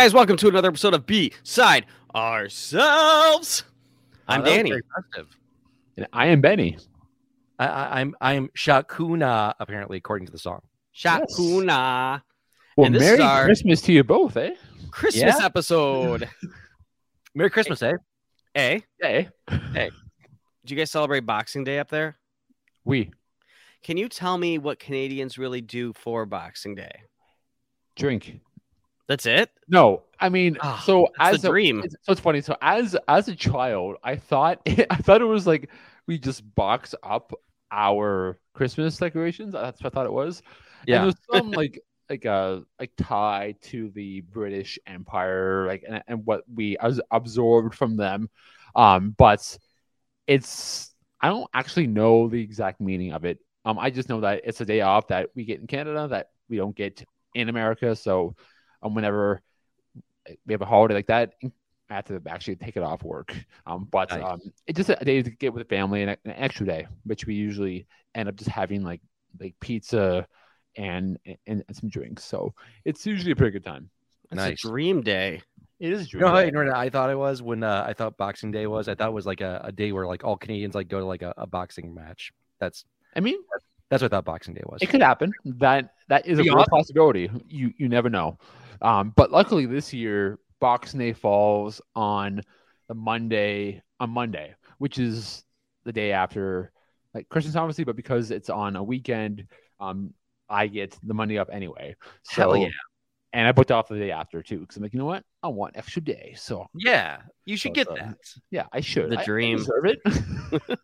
Hi guys, welcome to another episode of B Side Ourselves. I'm Oh, Danny. And I am Benny. I, I, I'm I'm Shakuna apparently according to the song. Shakuna. Well, And this is Merry our- Christmas to you both, eh? Christmas Yeah. episode. Merry Christmas, eh? hey, Hey. Do you guys celebrate Boxing Day up there? We Can you tell me what Canadians really do for Boxing Day? drink. That's it? No, I mean, Ah, so as a, dream. it's- so it's funny. So as as a child, I thought I thought it was like we just box up our Christmas decorations. That's what I thought it was. Yeah. And there's some like like a like tie to the British Empire, like and, and what we as absorbed from them. Um, but it's I don't actually know the exact meaning of it. Um, I just know that it's a day off that we get in Canada that we don't get in America. So, um, whenever we have a holiday like that, I have to actually take it off work. Um, but Nice. um, it's just a day to get with the family and an extra day, which we usually end up just having like like pizza and and, and some drinks. So it's usually a pretty good time. It's Nice. a dream day. It is a You dream. know how day. ignorant I thought it was when uh, I thought Boxing Day was? I thought it was like a, a day where like all Canadians like go to like a, a boxing match. That's I mean, that's what I thought Boxing Day was. It could happen. That that is a real awesome. possibility. You you never know. Um, but luckily this year, Boxing Day falls on the Monday on Monday, which is the day after like Christmas, obviously. But because it's on a weekend, um, I get the Monday up anyway. So, Hell yeah. And I booked off the day after too, because I'm like, you know what? I want extra day. So Yeah, you should So, get uh, that. yeah, I should. The I- I dream. deserve it.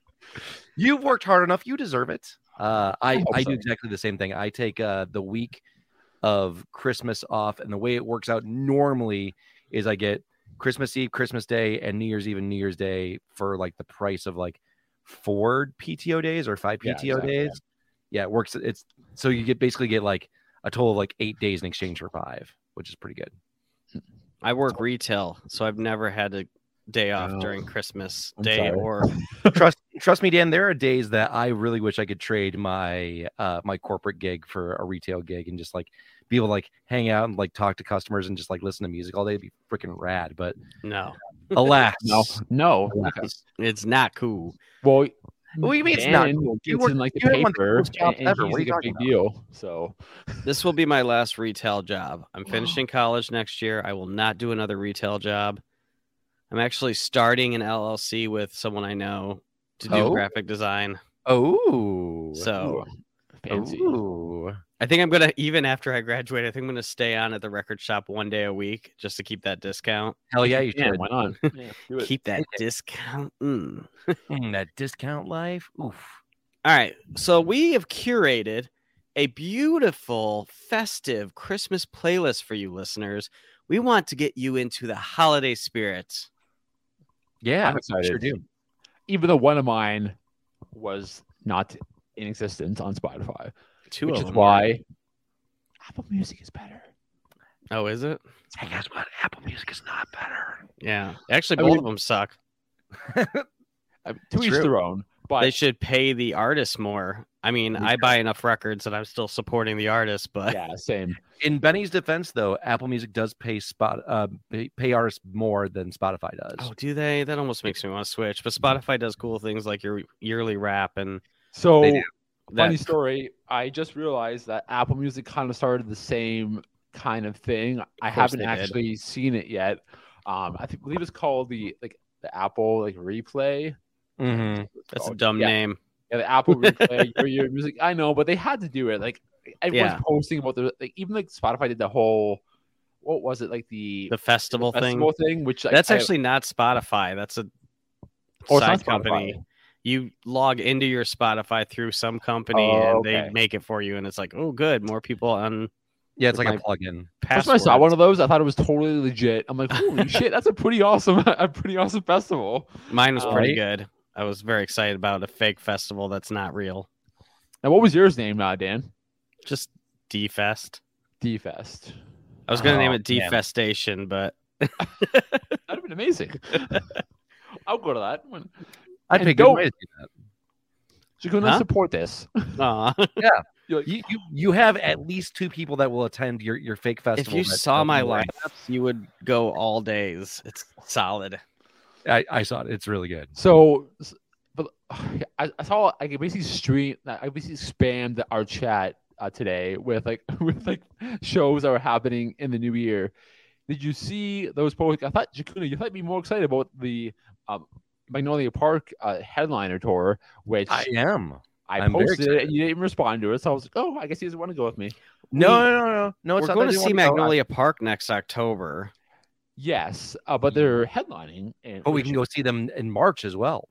You've worked hard enough. You deserve it. Uh, I, hope I do so. exactly the same thing. I take uh, the week of Christmas off, and the way it works out normally is I get Christmas Eve, Christmas Day, and New Year's Eve and New Year's Day for like the price of like four PTO days or five Yeah, PTO exactly. days. Yeah, it works. It's so you get basically get like a total of like eight days in exchange for five, which is pretty good. I work retail, so I've never had a day off Oh, during Christmas I'm Day sorry. or trust trust me, Dan. There are days that I really wish I could trade my uh my corporate gig for a retail gig and just like be able to like hang out and like talk to customers and just like listen to music all day. It'd be freaking rad. But no. alas, no, no. alas. It's not cool. Well, What do you mean it's not cool? You gets work- in like the you have the paper, coolest jobs and, and ever. he's What are like you a talking big deal. So This will be my last retail job. I'm finishing college next year. I will not do another retail job. I'm actually starting an LLC with someone I know to do Oh. graphic design. Oh, So fancy. Ooh. I think I'm gonna even after I graduate, I think I'm gonna stay on at the record shop one day a week just to keep that discount. hell yeah, you Yeah, should. why not? Yeah. Keep that Take discount. Mm. Mm, that discount life. Oof. All right. So we have curated a beautiful, festive Christmas playlist for you listeners. We want to get you into the holiday spirit. Yeah, I'm excited. Sure do. Even though one of mine was not in existence on Spotify, Two which of is them why Apple Music is better. Oh, is it? Hey, guess what? Apple Music is not better. Yeah. Actually, I both mean- of them suck. I mean, to each True. their own. But They should pay the artist more. I mean, We I buy enough records and I'm still supporting the artist, but yeah, same. In Benny's defense, though, Apple Music does pay spot uh pay, pay artists more than Spotify does. oh, do they? That almost makes me want to switch. But Spotify does cool things like your yearly wrap and So They funny that. story. I just realized that Apple Music kind of started the same kind of thing. I haven't they did. actually seen it yet. Um, I think believe it's called the like the Apple like replay. Mhm. That's a dumb yeah. name. Yeah, the Apple replay your, your music. I know, but they had to do it. Like everyone's Yeah. posting about the like even like Spotify did the whole what was it like the, The festival thing. festival thing, which like, That's I- actually not Spotify. That's a Oh, it's side company. You log into your Spotify through some company Oh, and they make it for you, and it's like, oh, good, more people on Yeah, it's like a my- plug-in. First time I saw one of those, I thought it was totally legit. I'm like, holy shit, that's a pretty awesome, a pretty awesome festival. Mine was Uh, pretty good. I was very excited about a fake festival that's not real. And what was yours name, uh, Dan? Just D Fest. D Fest. I was gonna name Oh, it man. Defestation, but That'd have been amazing. I'll go to that. I'd And pick a good way to do that. So you can Huh? support this. aw. You're like, You, you you have at least two people that will attend your, your fake festival. If festival. you saw my will- lineups, you would go all days. It's solid. I, I saw it. It's really good. So, but I, I saw I basically stream. I basically spammed our chat uh, today with like with like shows that were happening in the new year. Did you see those posts? I thought Jakuna, you might be more excited about the um, Magnolia Park uh, headliner tour, which I I, am. I'm posted it and you didn't even respond to it. So I was like, oh, I guess he doesn't want to go with me. No, no, no, no, no. It's We're going to see wanna go. Magnolia Park next October. Yes, uh, but they're headlining, and but we can go see them in March as well.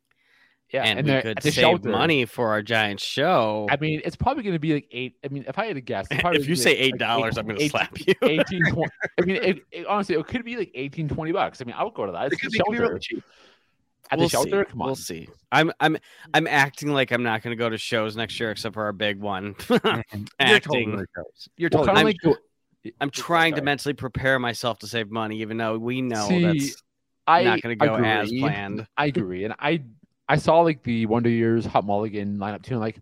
Yeah, and, and we could save shelter. money for our giant show. I mean, it's probably going to be like eight. I mean, if I had to guess, it's probably if you say be eight like dollars, I'm going to slap you. 18, 20. I mean, it, it, honestly, it could be like 18, 20 bucks. I mean, I would go to that. It's It could the be- could be really cheap. At we'll the shelter, see. come on. We'll see. I'm I'm I'm acting like I'm not going to go to shows next year except for our big one. You're totally acting. You're totally. kind of I'm- go- trying to mentally prepare myself to save money, even though we know See, that's I not going to go as agree. planned. I agree, and I I saw like the Wonder Years Hot Mulligan lineup too, and like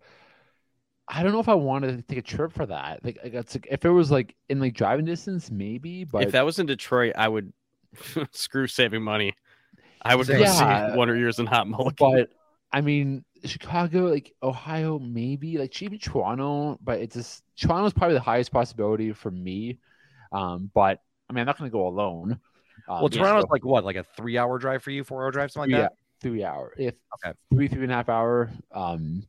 I don't know if I wanted to take a trip for that. Like, like like, if it was like in like driving distance, maybe. But if that was in Detroit, I would screw saving money. I would go Yeah. see Wonder Years and Hot Mulligan. but I mean, Chicago, like Ohio, maybe like even Toronto, but it's just Toronto's probably the highest possibility for me. Um, but I mean, I'm not going to go alone. Um, well, yeah, Toronto's so like what, like a three-hour drive for you, four-hour drive, something three, like that. three hour, if Okay. three three and a half hour. Um,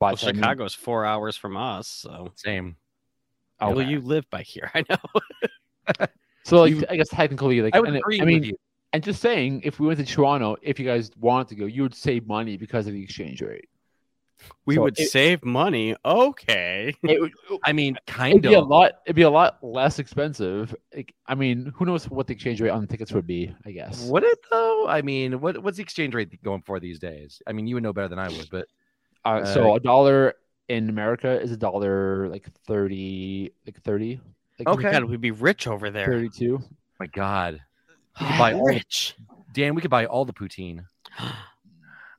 well, but I mean- Chicago's four hours from us, so Same. okay. well, you live by here. I know. so like you- I guess technically, like I would and it- agree I mean, with you. And just saying, if we went to Toronto, if you guys wanted to go, you would save money because of the exchange rate. We So would it- save money. Okay. It would, I mean, It'd kind be a lot. It'd be a lot less expensive. Like, I mean, who knows what the exchange rate on the tickets would be? I guess. Would it though? I mean, what what's the exchange rate going for these days? I mean, you would know better than I would, but Uh, Uh, so a dollar in America is a dollar like thirty, like thirty, like Okay. God, we'd be rich over there. thirty-two. my God, we could buy all the, rich. Dan, we could buy all the poutine.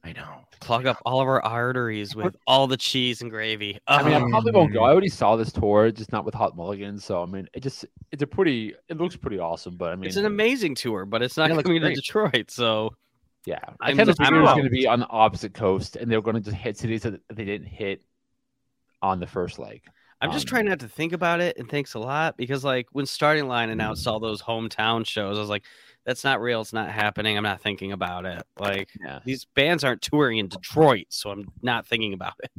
I know. Plug up all of our arteries with all the cheese and gravy. I mean, I Oh, probably won't go. I already saw this tour, just not with Hot Mulligan. So I mean, it just it's a pretty. It looks pretty awesome, but I mean, it's an amazing tour, but it's not Yeah, it looks coming to great. Detroit. So yeah. I I'm kind of just- I'm figured it was going to be on the opposite coast, and they were going to just hit cities that they didn't hit on the first leg. I'm just Um, trying not to think about it. And thanks a lot because, like, when Starting Line announced all those hometown shows, I was like, "That's not real. It's not happening. I'm not thinking about it." Like, Yeah. these bands aren't touring in Detroit, so I'm not thinking about it.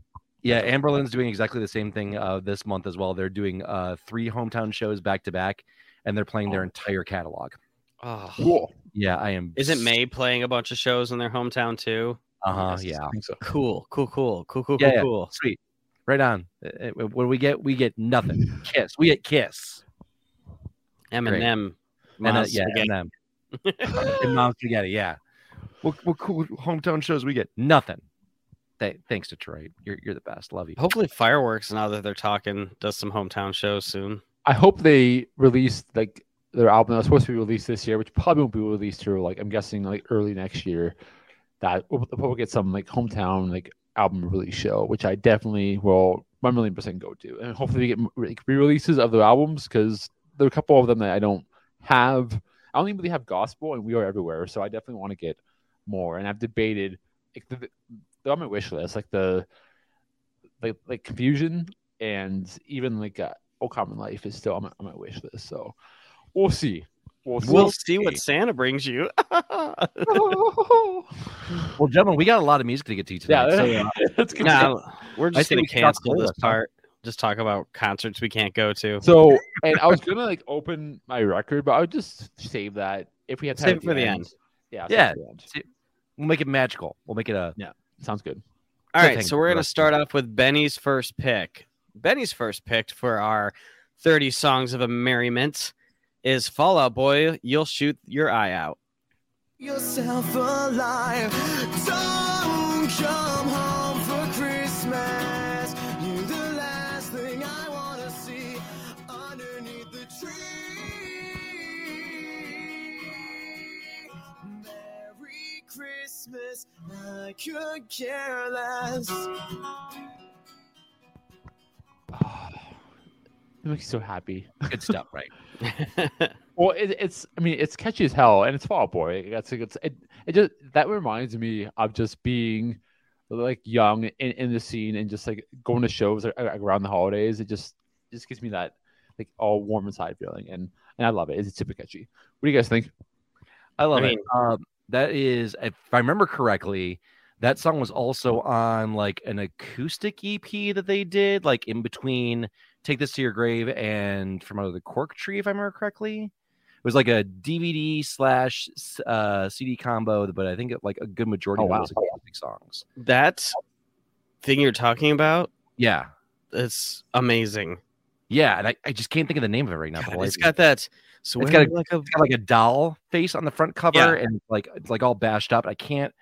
Yeah, Anberlin's doing exactly the same thing uh, this month as well. They're doing uh, three hometown shows back to back, and they're playing their Oh. entire catalog. Oh, Cool. Yeah, I am. isn't May playing a bunch of shows in their hometown too? Uh huh. Yeah. So. Cool, cool, cool, cool, cool, Yeah, cool, yeah. cool. Sweet. Right on. Uh, uh, What do we get? We get nothing. Kiss. We get Kiss. Eminem, And uh, Miles yeah, Spaghetti. and them. and Mom Spaghetti. Yeah. What, what cool hometown shows we get? Nothing. Th- thanks, Detroit. You're you're the best. Love you. Hopefully, Fireworks. Now that they're talking, does some hometown shows soon. I hope they release like their album that was supposed to be released this year, which probably won't be released till like I'm guessing like early next year. That we'll, we'll get some like hometown like album release show, which I definitely will one million percent go to, and hopefully we get re-releases of the albums because there are a couple of them that I don't have. I don't really have gospel, and we are everywhere, so I definitely want to get more. And I've debated like the, on my wish list, like the like like confusion and even like uh, Common Life is still on my, on my wish list. So we'll see. We'll see. We'll see what Santa brings you. Well, gentlemen, we got a lot of music to get to tonight. yeah, so, uh, that's good. no, we're just gonna we can talk cancel this this, part. Just talk about concerts we can't go to. So, and I was gonna like open my record, but I would just save that if we have time Save it for the end. Yeah, Yeah. save it for the end. we'll make it magical. We'll make it a. Yeah. Sounds good. All Good right, so we're gonna start off with Benny's first pick. Benny's first pick for our 30 songs of a merriment is Fall Out Boy. You'll shoot your eye out. yourself alive. Don't come home for Christmas. You're the last thing I want to see underneath the tree. Merry Christmas. I could care less. It makes you so happy. Good stuff, right? Well, it, it's I mean it's catchy as hell, and it's Fall Out Boy. That's it's it, it just that reminds me of just being like young in, in the scene and just like going to shows like, around the holidays. It just just gives me that like all warm inside feeling, and and I love it. It's super catchy. What do you guys think? I love I it. Um, that is, if I remember correctly, that song was also on like an acoustic EP that they did, like in between "Take This to Your Grave" and "From Out of the Cork Tree," if I remember correctly. It was like a DVD slash uh, CD combo, but I think it, like a good majority Oh, of it was acoustic songs. that thing you're talking about, Yeah, it's amazing. yeah, and I, I just can't think of the name of it right now. God, it's life of me. got that. So It's it's got a- like a it's got like a doll face on the front cover, Yeah. and like it's like all bashed up. I can't.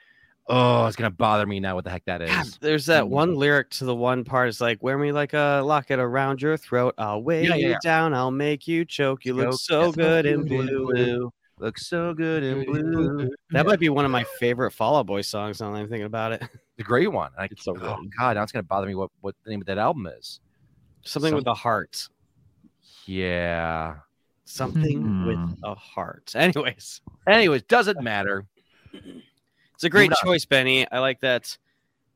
Oh, it's gonna bother me now. What the heck that is? God, there's that Mm. one lyric to the one part. It's like, wear me like a locket around your throat. I'll weigh Yeah, you yeah. down. I'll make you choke. You look so yeah. good in blue. Looks so good in blue. That might be one of my favorite Fall Out Boy songs. Now that I'm thinking about it. The great one. I, It's so oh good. God, now it's gonna bother me. What what the name of that album is? Something with Some- a heart. Yeah. Something with Hmm. a heart. Anyways, Anyways, doesn't matter. It's a great Moving choice, Benny. I like that.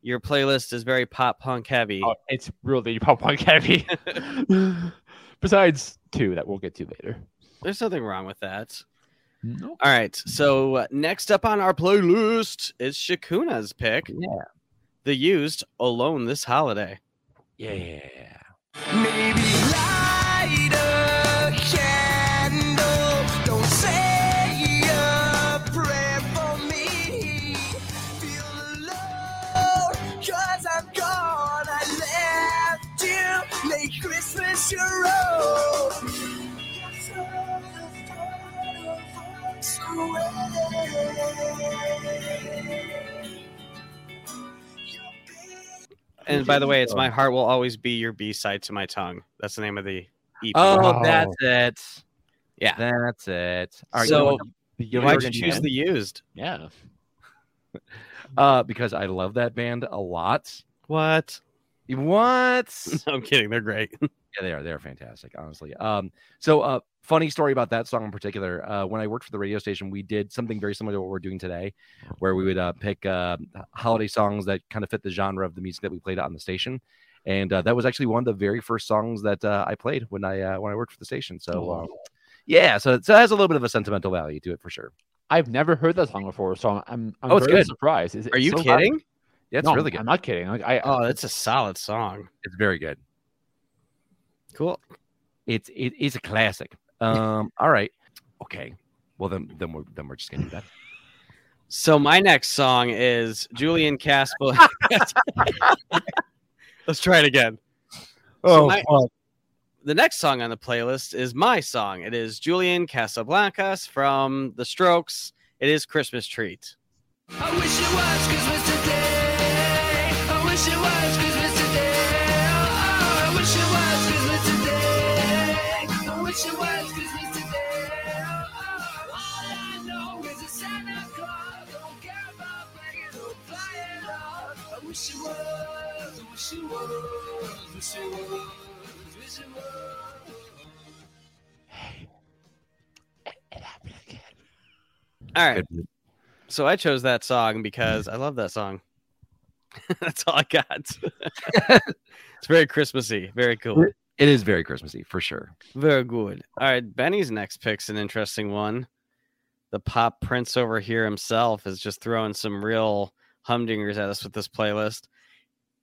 Your playlist is very pop punk heavy. Oh, it's really pop punk heavy. Besides two that we'll get to later. There's nothing wrong with that. Nope. All right. So uh, next up on our playlist is Shakuna's pick, Yeah. the used alone this holiday. Yeah. Maybe And by the way, it's my heart will always be your B side to my tongue. That's the name of the EP. Oh, Wow. that's it. Yeah. That's it. All right. So- you know what? The Why'd Young you choose Man. the used? Yeah. uh, because I love that band a lot. What? What? No, I'm kidding. They're great. Yeah, they are. They're fantastic, honestly. Um, so uh funny story about that song in particular. Uh when I worked for the radio station, we did something very similar to what we're doing today, where we would uh pick uh holiday songs that kind of fit the genre of the music that we played on the station. And uh, that was actually one of the very first songs that uh, I played when I uh, when I worked for the station. So um, yeah, so, so it has a little bit of a sentimental value to it for sure. I've never heard that song before, so I'm I'm, I'm Oh, it's very good. surprised. Is it Are you so kidding? Yeah, it's No, really good. I'm not kidding. Like I Oh, it's a solid song. It's very good. Cool. It's it is a classic. Um, all right, okay. Well then then we're then we're just gonna do that. So my next song is Julian Caspel. Let's try it again. So my- the next song on the playlist is my song. It is Julian Casablancas from The Strokes. It is Christmas Treat. I wish it was Christmas today. I wish it was Christmas wish it was Christmas today. All I know is a Santa Claus don't care about begging or flying off. I wish it was. I wish it was. Wish it was. Wish it was. it happened again. All right. So I chose that song because I love that song. That's all I got. it's very Christmassy. Very cool. It is very Christmassy for sure. Very good. All right. Benny's next pick's an interesting one. The pop prince over here himself is just throwing some real humdingers at us with this playlist.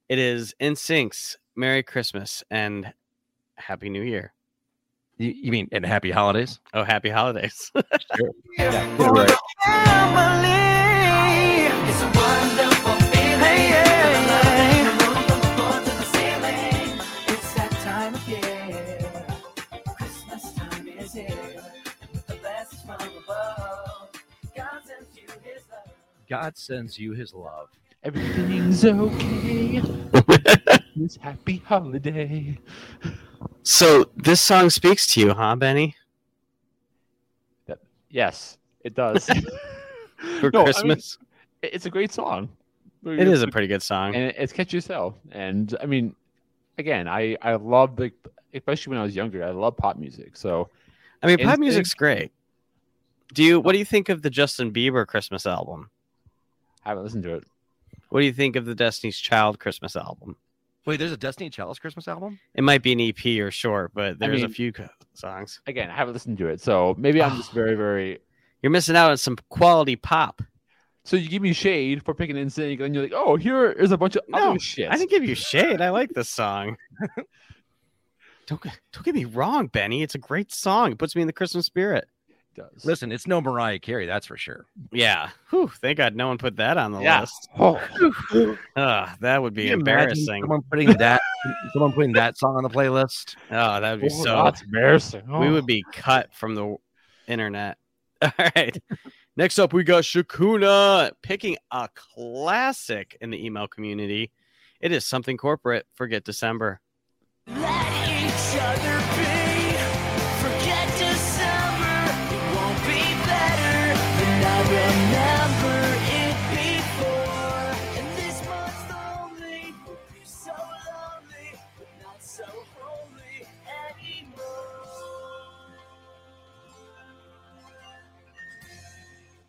It is NSYNC's Merry Christmas and Happy New Year. You, you mean and happy holidays? Oh, happy holidays. Yeah, right. God sends you his love. Everything's okay. this happy holiday. so this song speaks to you, huh, Benny? Yes, it does. For No, I mean, Christmas? it's a great song. it is a pretty good song. and it's catchy as hell. And I mean, again, I I love the especially when I was younger. I love pop music. So I mean, pop music's great. Do you? What do you think of the Justin Bieber Christmas album? I haven't listened to it. What do you think of the Destiny's Child Christmas album? Wait, there's a Destiny's Child Christmas album? It might be an EP or short, but there's a mean- few co- songs. Again, I haven't listened to it. So maybe I'm just very, very. You're missing out on some quality pop. So you give me shade for picking NSYNC, and you're like, oh, here is a bunch of No, other shit. I didn't give you shade. I like this song. don't don't get me wrong, Benny. It's a great song. It puts me in the Christmas spirit. It does. Listen, it's no Mariah Carey, that's for sure. Yeah. Whew, thank God no one put that on the Yeah. list. Oh, Ah, that would be Can you imagine embarrassing. Someone putting that someone putting that song on the playlist. Oh, that would be oh, so. that's embarrassing. We Oh. would be cut from the internet. All right. Next up, we got Shakuna picking a classic in the emo community. It is something corporate. Forget December. Let each other be.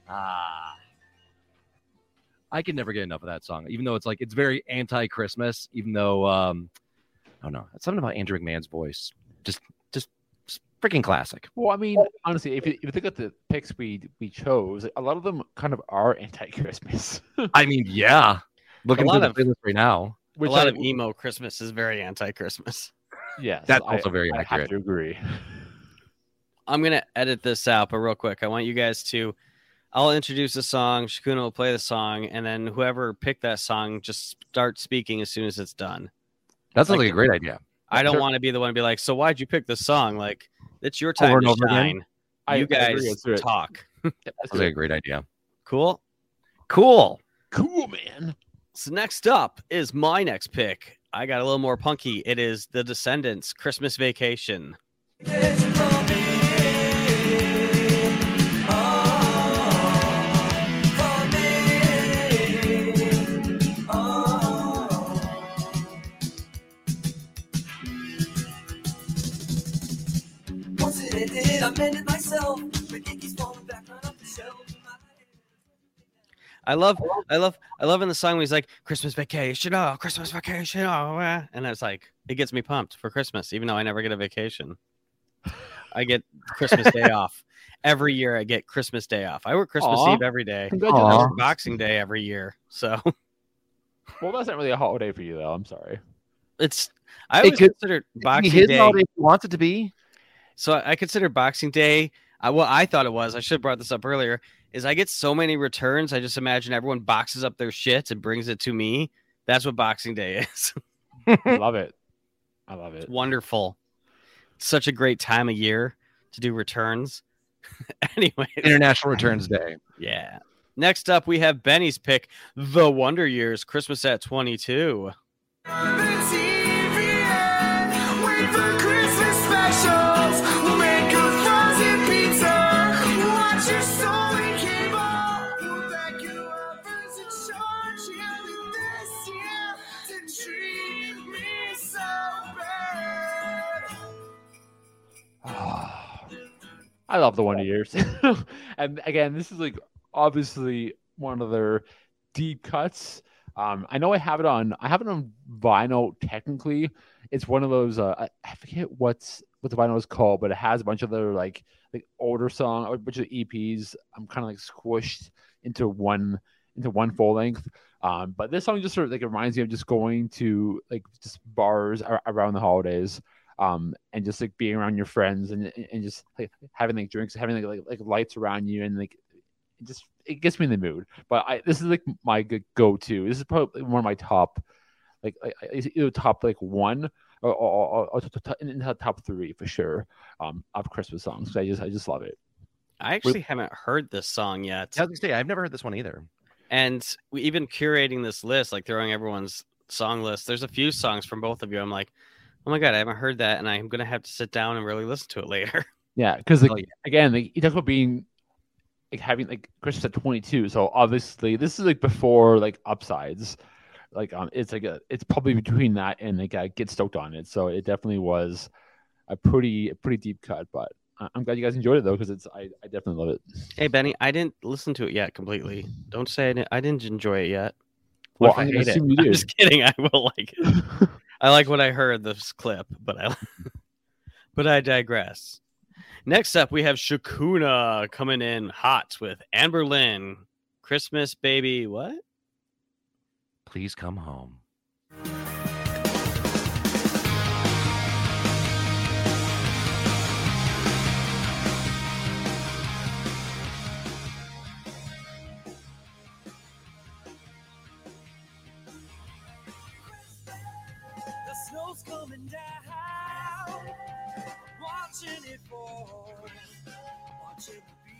Ah. I can never get enough of that song, even though it's like it's very anti-Christmas. Even though um, I don't know, it's something about Andrew McMahon's voice, just just, just freaking classic. Well, I mean, honestly, if you, if you think of the picks we we chose, a lot of them kind of are anti-Christmas. I mean, yeah, looking lot through of- the playlist right now. Which a lot I- of emo Christmas is very anti-Christmas. Yeah, That's I- also very I accurate. have to agree. I'm gonna edit this out, but real quick, I want you guys to. I'll introduce the song. Shakuna will play the song, and then whoever picked that song just start speaking as soon as it's done. That sounds Like- like a great idea. I don't Sure. want to be the one to be like, "So why'd you pick this song?" Like, it's your time Over to over shine. I- you I guys let's talk. Yep, let's Sounds do like a great idea. Cool. Cool. Cool, man. So next up is my next pick. I got a little more punky. It is The Descendents Christmas Vacation. I love, I love, I love in the song when he's like Christmas vacation, oh Christmas vacation, oh, eh," and it's like it gets me pumped for Christmas, even though I never get a vacation. I get Christmas Day off every year. I get Christmas Day off. I work Christmas Aw. Eve every day. I Congratulations. work Boxing Day every year. So Well, that's not really a holiday for you, though. I'm sorry. it's I It always could- considered Boxing his Day. holiday if he wants it to be. So I I consider Boxing Day. I, what I thought it was, I should have brought this up earlier, is I get so many returns. I just imagine everyone boxes up their shit and brings it to me. That's what Boxing Day is. I love it. I love it. It's wonderful. It's such a great time of year to do returns. anyway, International Returns Day. yeah. Next up, we have Benny's pick, The Wonder Years, Christmas at 22. I love the Wonder Years. and again, this is like obviously one of their deep cuts. Um, I know I have it on. I have it on vinyl. Technically, it's one of those. Uh, I, forget what's what the vinyl is called, but it has a bunch of their like like older song, a bunch of EPs. I'm kind of like squished into one into one full length. Um, but this song just sort of like reminds me of just going to like just bars ar- around the holidays um, and just like being around your friends and and just like having like drinks, having like like, like lights around you, and like it just it gets me in the mood. But I this is like my go to. This is probably one of my top, like like, it's either top like one or, or, or, or t- t- in the top three for sure. Um, of Christmas songs. I just I just love it. I actually haven't heard this song yet. I was gonna say I've never heard this one either. And we, even curating this list, like throwing everyone's song list, there's a few songs from both of you. I'm like, oh my God, I haven't heard that. And I'm going to have to sit down and really listen to it later. Yeah, because like Oh, yeah. again, like he talks about being like having like Christmas at 22. So obviously, this is like before like upsides. Like um, it's like a it's probably between that and like uh, get stoked on it. So it definitely was a pretty a pretty deep cut. But I- I'm glad you guys enjoyed it though, because it's I, I definitely love it. Hey Benny, I didn't listen to it yet completely. Don't say I didn't, I didn't enjoy it yet. Well, if I I'm hate it? I'm just kidding. I will like it. I like what I heard this clip, but I but I digress. Next up, we have Shakuna coming in hot with Anberlin. Christmas baby, what? Please come home.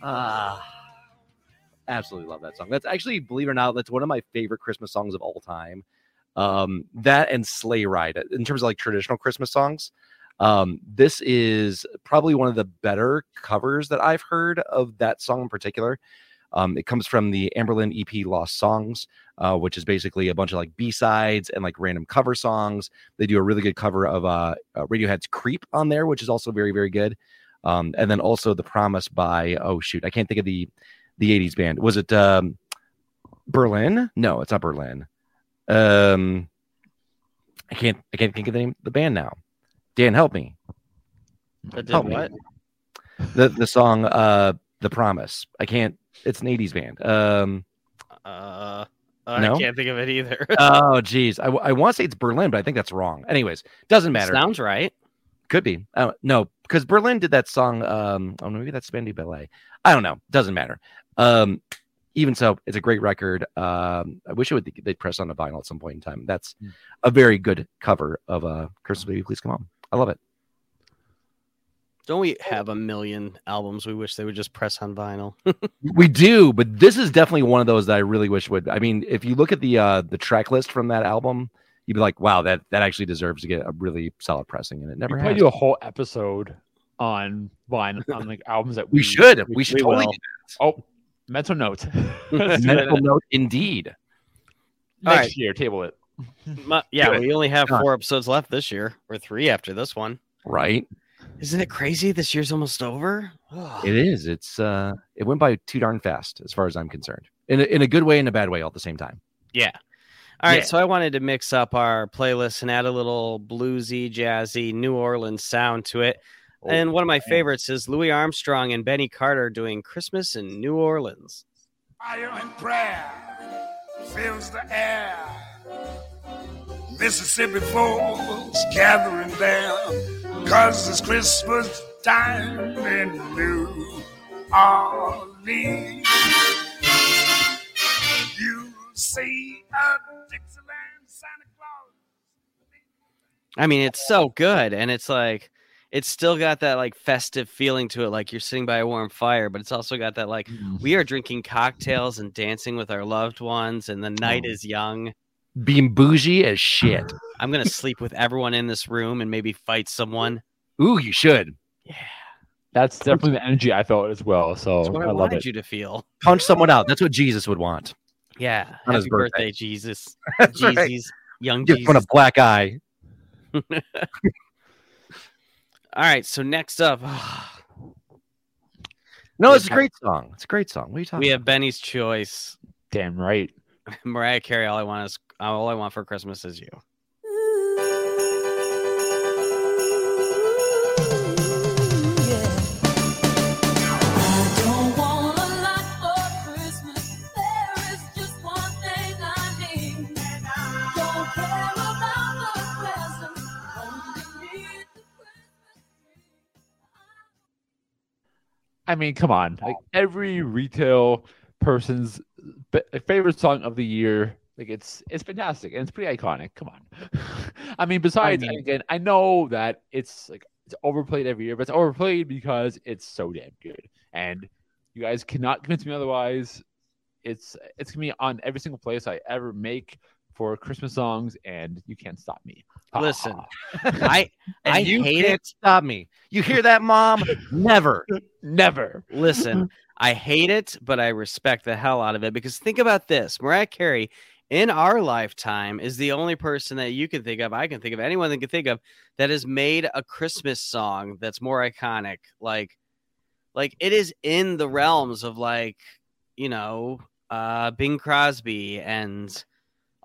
Ah. Absolutely love that song. That's actually, believe it or not, that's one of my favorite Christmas songs of all time. Um, that and Sleigh Ride, in terms of like traditional Christmas songs. Um, this is probably one of the better covers that I've heard of that song in particular. Um, it comes from the Anberlin EP Lost Songs, uh, which is basically a bunch of like B sides and like random cover songs. They do a really good cover of uh, uh, Radiohead's Creep on there, which is also very, very good. Um, and then also The Promise by, oh shoot, I can't think of the the 80s band. Was it um, Berlin? No, it's not Berlin. Um, I can't I can't think of the name of the band now. Dan, help me. Help me. what? The the song uh The Promise. I can't it's an 80s band. Um Uh, I No? can't think of it either. oh geez. I, I want to say it's Berlin, but I think that's wrong. Anyways, doesn't matter. Sounds right. Could be. Uh, no, because Berlin did that song. Um, oh, maybe that's Spandau Ballet. I don't know. Doesn't matter. Um, even so, it's a great record. Um, I wish it would they'd press on a vinyl at some point in time. That's Hmm. a very good cover of uh, Christmas Baby Please Come Home. I love it. Don't we have a million albums we wish they would just press on vinyl? We do, but this is definitely one of those that I really wish would. I mean, if you look at the uh, the track list from that album, you'd be like, wow, that that actually deserves to get a really solid pressing, and it We never probably has. do a whole episode on Vine on like albums that We should. We should we totally. will. do Oh, mental note. Mental note, indeed. Next right. year, table it. My- yeah, Good. we only have four episodes left this year, or three after this one. Right. Isn't it crazy? This year's almost over. It is. It's uh it went by too darn fast as far as I'm concerned. In a, in a good way and a bad way all at the same time. Yeah. All right. Yeah. So I wanted to mix up our playlist and add a little bluesy, jazzy New Orleans sound to it. Oh, and one of my favorites is Louis Armstrong and Benny Carter doing Christmas in New Orleans. Fire and prayer fills the air. Mississippi folks gathering there, cause it's Christmas time in New Orleans. You see a Dixieland Santa Claus. I mean, it's so good, and it's like it's still got that like festive feeling to it, like you're sitting by a warm fire, but it's also got that like mm. we are drinking cocktails and dancing with our loved ones, and the night Oh. is young. Being bougie as shit. I'm gonna sleep with everyone in this room and maybe fight someone. Ooh, you should. Yeah, That's definitely the energy I felt as well. So that's what I, I love wanted it. you to feel. Punch someone out. That's what Jesus would want. Yeah, On happy his birthday, birthday. Jesus, That's right. Jesus, young Give Jesus. one a black eye. All right, so next up, No, it's a great song. It's a great song. What are you talking we have Benny's choice. Damn right. Mariah Carey. All I want is all I want for Christmas is you. I mean, come on. Like every retail person's favorite song of the year. Like it's it's fantastic and it's pretty iconic. Come on. I mean, besides mean- again, I know that it's like it's overplayed every year, but it's overplayed because it's so damn good. And you guys cannot convince me otherwise. It's it's gonna be on every single place I ever make for Christmas songs, and you can't stop me. Ha, ha, Listen. ha. I I you hate can't it. stop me. You hear that, mom? Never. never. Listen, I hate it, but I respect the hell out of it because think about this: Mariah Carey in our lifetime is the only person that you can think of, I can think of, anyone that can think of that has made a Christmas song that's more iconic. Like, like it is in the realms of like, you know, uh Bing Crosby and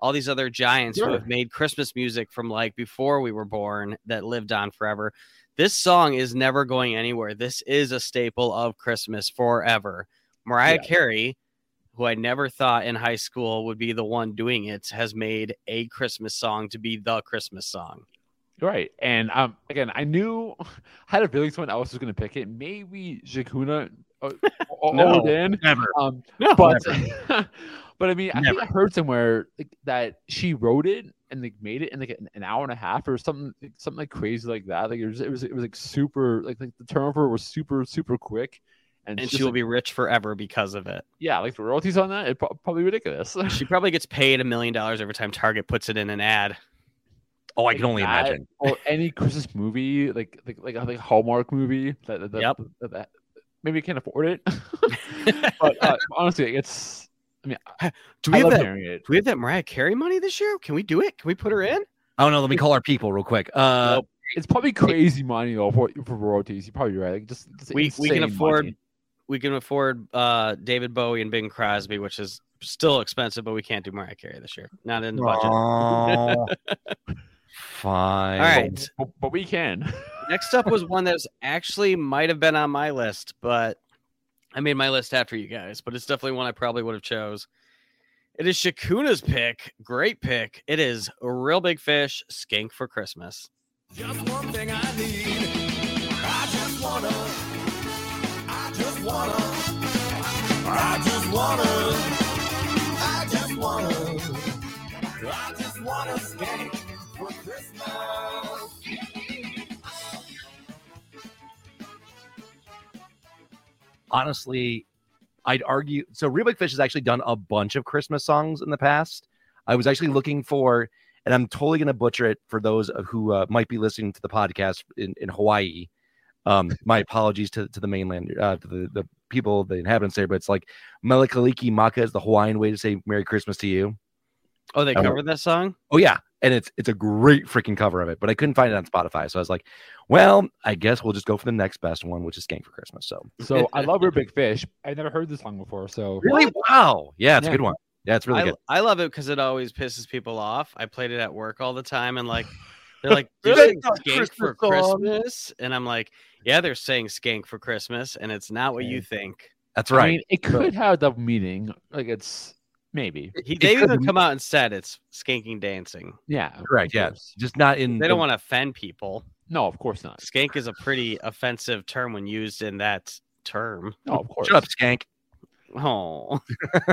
all these other giants who have made Christmas music from like before we were born that lived on forever. This song is never going anywhere. This is a staple of Christmas forever. Mariah Yeah. Carey, who I never thought in high school would be the one doing it, has made a Christmas song to be the Christmas song. Right. And um again, I knew I had a feeling someone else was gonna pick it. Maybe Jakuna or No. Odin. Never. Um No, but but I mean, I think I heard somewhere like, that she wrote it and like made it in like an, an hour and a half or something, like, something like crazy like that. Like it was, it was, it was like super, like, like the turnover was super, super quick, and, and she will like, be rich forever because of it. yeah, like the royalties on that, it's probably ridiculous. She probably gets paid a million dollars every time Target puts it in an ad. Oh, I can only That, imagine. Or any Christmas movie, like like like a like a Hallmark movie that, that, that- Yep. that, that maybe can't afford it. but uh, honestly, it's. I mean, Do I we have that? Do we have that Mariah Carey money this year? Can we do it? Can we put her in? I don't know. let me call our people real quick. Uh, Nope. It's probably crazy money though for, for royalties. You're probably right. Like just, just We we can afford money. we can afford uh David Bowie and Bing Crosby, which is still expensive, but we can't do Mariah Carey this year. Not in the budget. Fine. All right. but, but we can. Next up was one that's actually might have been on my list, but I made my list after you guys, but it's definitely one I probably would have chose. It is Shakuna's pick. Great pick. It is a real big fish, skink for Christmas. Just one thing I need. I just wanna. I just wanna. I just wanna. I just wanna. I just wanna skank for Christmas. Honestly, I'd argue. So, Real Big Fish has actually done a bunch of Christmas songs in the past. I was actually looking for, and I'm totally going to butcher it for those of- who uh, might be listening to the podcast in, in Hawaii. Um, my apologies to, to the mainland, uh, to the, the people, the inhabitants there, but it's like Melikaliki Maka is the Hawaiian way to say Merry Christmas to you. Oh, they Oh. covered that song? Oh yeah, and it's it's a great freaking cover of it, but I couldn't find it on Spotify, so I was like, well, I guess we'll just go for the next best one, which is Skank for Christmas. So So I love your big fish. I never heard this song before. So really, wow, yeah, it's Yeah. a good one. Yeah, it's really I, good. I love it because it always pisses people off. I played it at work all the time, and like they're like, "Do you Really? sing Not skank for Christmas song. Christmas?" And I'm like, "Yeah, they're saying skank for Christmas, and it's not what you think." That's I right. mean, it could have a double meaning. Like it's maybe. He, they've even come out and said it's skanking dancing. Yeah. Correct. Yes, Yeah, just not in. They the- don't want to offend people. No, of course not. Skank is a pretty offensive term when used in that term. Oh, of course. Shut up, Skank. Oh.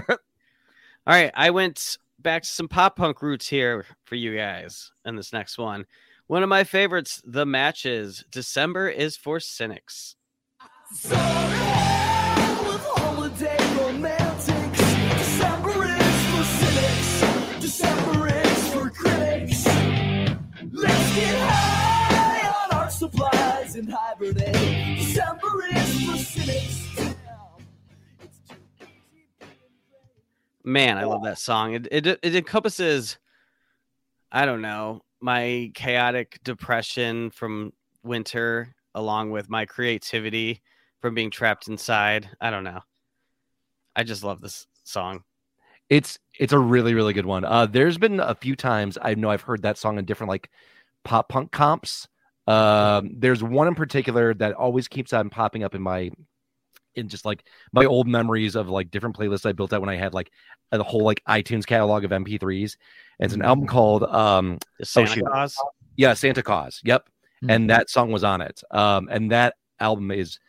All right, I went back to some pop punk roots here for you guys in this next one. One of my favorites, The Matches. December is for cynics. So get high on art supplies and hibernate. December is for cynics. Damn, it's too easy. Man, I love that song. It, it it encompasses, I don't know, my chaotic depression from winter, along with my creativity from being trapped inside. I don't know. I just love this song. It's it's a really really good one. Uh, there's been a few times I know I've heard that song in different like pop punk comps. Um, there's one in particular that always keeps on popping up in my in just like my old memories of like different playlists I built out when I had like a whole like iTunes catalog of MP3s. And it's an album called um Santa shoot. Claus. yeah Santa Claus. Yep. Mhm. and that song was on it. Um, and that album is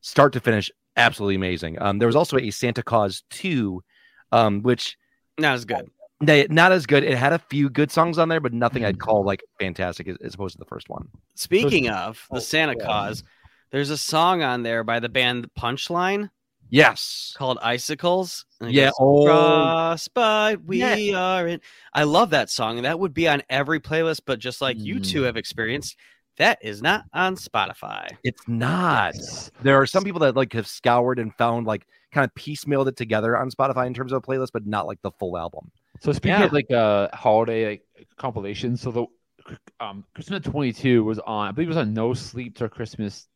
start to finish absolutely amazing. Um, there was also a Santa Claus 2, um, which Not as good. They, not as good. It had a few good songs on there, but nothing I'd Mhm. call like fantastic as, as opposed to the first one. Speaking of the Oh, Santa yeah. Claus, there's a song on there by the band Punchline Yes. called Icicles. Yeah. goes, Oh, Frostbite, we Yeah. are in. I love that song. and That would be on every playlist, but just like you two Mm. have experienced, that is not on Spotify. it's not. There are some people that like have scoured and found like kind of piecemealed it together on Spotify in terms of a playlist, but not like the full album. So speaking Yeah. of like uh holiday like compilations, so the um Christmas 22 was on I believe it was on No Sleep to Christmas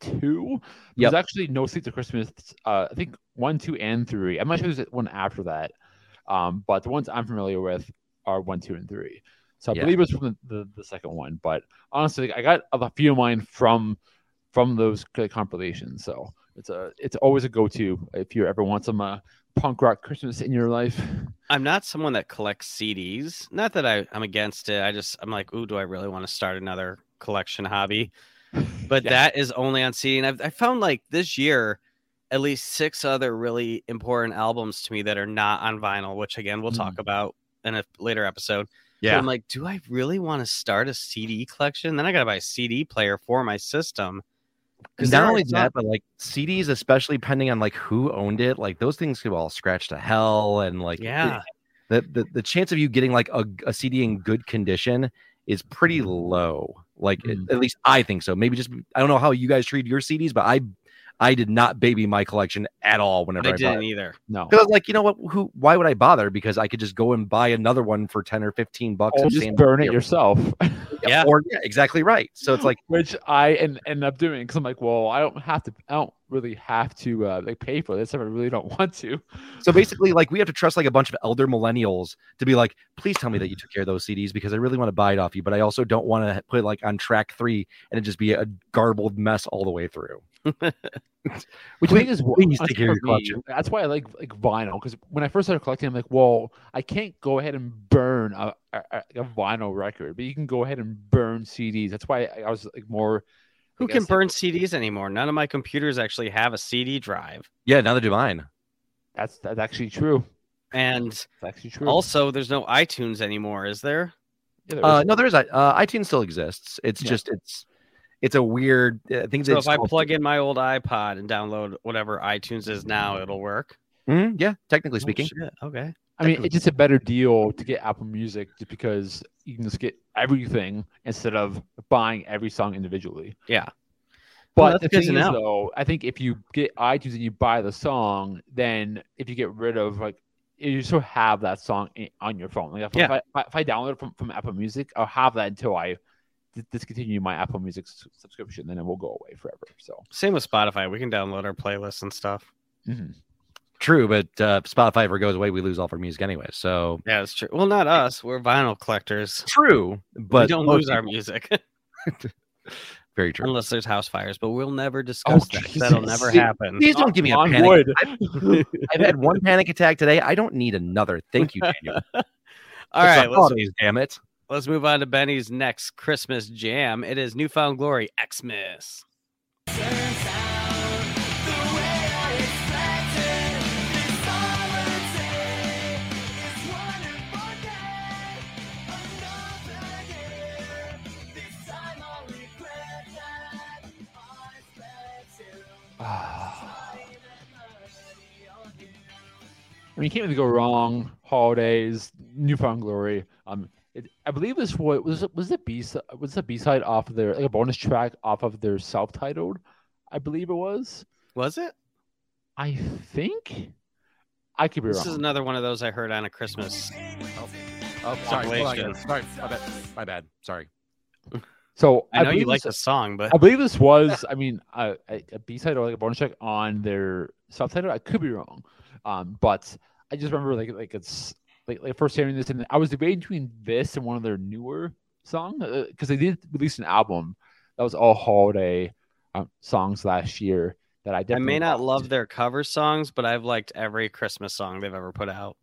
2. It was actually No Sleep to Christmas uh I think 1, 2 and 3. I'm not sure there's one after that. Um but the ones I'm familiar with are 1, 2 and 3. So I Yeah. believe it was from the, the, the second one, but honestly I got a few of mine from from those compilations. So it's a it's always a go-to if you ever want some uh, punk rock Christmas in your life. I'm not someone that collects CDs. Not that I, I'm against it. I just I'm like, ooh, do I really want to start another collection hobby? But Yeah. that is only on CD. And I've, I found like this year, at least six other really important albums to me that are not on vinyl, which again we'll talk hmm. about in a later episode. But I'm like, do I really want to start a CD collection? Then I gotta buy a CD player for my system. Because not only some- that, but like CDs, especially depending on like who owned it, like those things could all scratch to hell, and like Yeah. the the, the chance of you getting like a, a CD in good condition is pretty low. Like Mhm. at least I think so. Maybe just I don't know how you guys treat your CDs, but I I did not baby my collection at all whenever I I, bought didn't it. either. No. Because like, you know what? Who? Why would I bother? Because I could just go and buy another one for ten or fifteen bucks. Or and just same burn it deal. yourself, Yeah. Or yeah, exactly right. So it's like which I end, end up doing because I'm like, well, I don't have to. I don't really have to uh, like pay for this if I really don't want to. So basically, like we have to trust like a bunch of elder millennials to be like, please tell me that you took care of those CDs because I really want to buy it off you, but I also don't want to put it like on track three and it just be a garbled mess all the way through. Which I think is please honestly take care of your collection. That's why I like like vinyl because when I first started collecting, I'm like, well, I can't go ahead and burn a, a, a a vinyl record, but you can go ahead and burn CDs. That's why I, I was like more. Who can guess, burn CDs anymore? None of my computers actually have a CD drive. Yeah, neither do mine. That's that's actually true. And That's actually true. also, there's no iTunes anymore, is there? Yeah, there Uh, no, there is uh, iTunes still exists. It's Yeah. just it's it's a weird uh, things. So if I called- plug in my old iPod and download whatever iTunes is now, it'll work. Mhm, yeah, technically Oh, speaking. shit, Okay. I mean, it's just a better deal to get Apple Music just because you can just get everything instead of buying every song individually. Yeah. But Well, that's the thing is, though, I think if you get iTunes and you buy the song, then if you get rid of like, you still have that song i- on your phone. Like if, Yeah. if, I, if I download it from, from Apple Music, I'll have that until I d- discontinue my Apple Music s- subscription. Then it will go away forever. So, Same with Spotify. We can download our playlists and stuff. mhm. True, but uh, if Spotify ever goes away, we lose all of our music anyway. So Yeah, it's true. Well, not us. We're vinyl collectors. true, but we don't most lose our music Very true. unless there's house fires, but we'll never discuss that. Jesus. That'll never happen. Please don't give me a On panic. I've, I've had one panic attack today. I don't need another. Thank you, Daniel. All It's right, let's, holidays, damn it. Let's move on to Benny's next Christmas jam. It is New Found Glory Xmas. I mean, you can't really go wrong. Holidays, New Found Glory. Um, it, I believe this was was it- was the B was the B side off of their like a bonus track off of their self titled. I believe it was. Was it? I think. I could be This wrong. This is another one of those I heard on a Christmas. Oh, sorry, hold on, Sorry, sorry, my bad. My bad. Sorry. so I know you believe like the song, but I believe this was. I mean, a, a, a B side or like a bonus track on their self titled. I could be wrong, um, but I just remember like like it's like, like first hearing this, and I was debating between this and one of their newer songs because they did release an album that was all holiday um, songs last year. That I I may not liked. love their cover songs, but I've liked every Christmas song they've ever put out.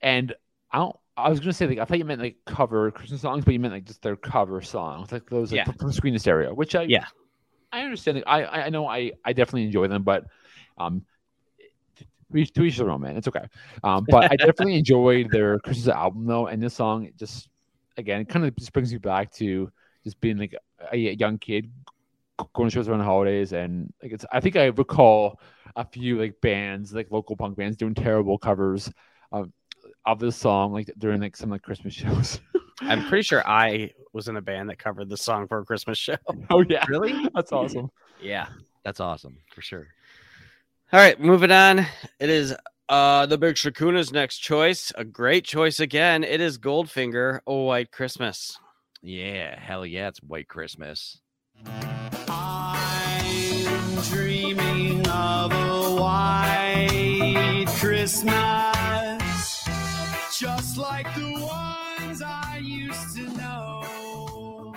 And I don't. I was gonna say like I thought you meant like cover Christmas songs, but you meant like just their cover songs, like those like, Yeah. from, Screen to Stereo, which I Yeah. I understand. Like, I I know I I definitely enjoy them, but um, each to each their own, man. It's okay. Um, but I definitely enjoyed their Christmas album though, and this song just again it kind of just brings me back to just being like a young kid going to shows around the holidays and like it's I think I recall a few like bands like local punk bands doing terrible covers of of this song like during like some like Christmas shows. I'm pretty sure I was in a band that covered the song for a Christmas show. oh yeah, Really? that's awesome. Yeah. That's awesome for sure. All right, moving on. It is Uh, the Big Shakuna's next choice, a great choice again. It is Goldfinger, Oh White Christmas. Yeah, hell yeah, it's White Christmas. I'm dreaming of a white Christmas, just like the ones I used to know,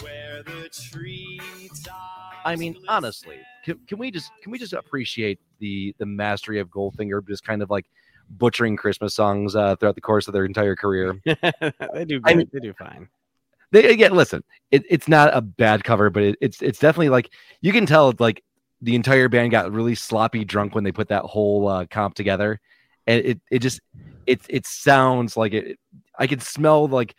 where the treetops. I mean, honestly, can, can we just can we just appreciate the the mastery of Goldfinger, just kind of like butchering Christmas songs uh, throughout the course of their entire career? they do. I mean- they do fine. They again, listen, it, it's not a bad cover, but it, it's it's definitely like you can tell like the entire band got really sloppy drunk when they put that whole uh, comp together, and it it just it it sounds like it. I can smell like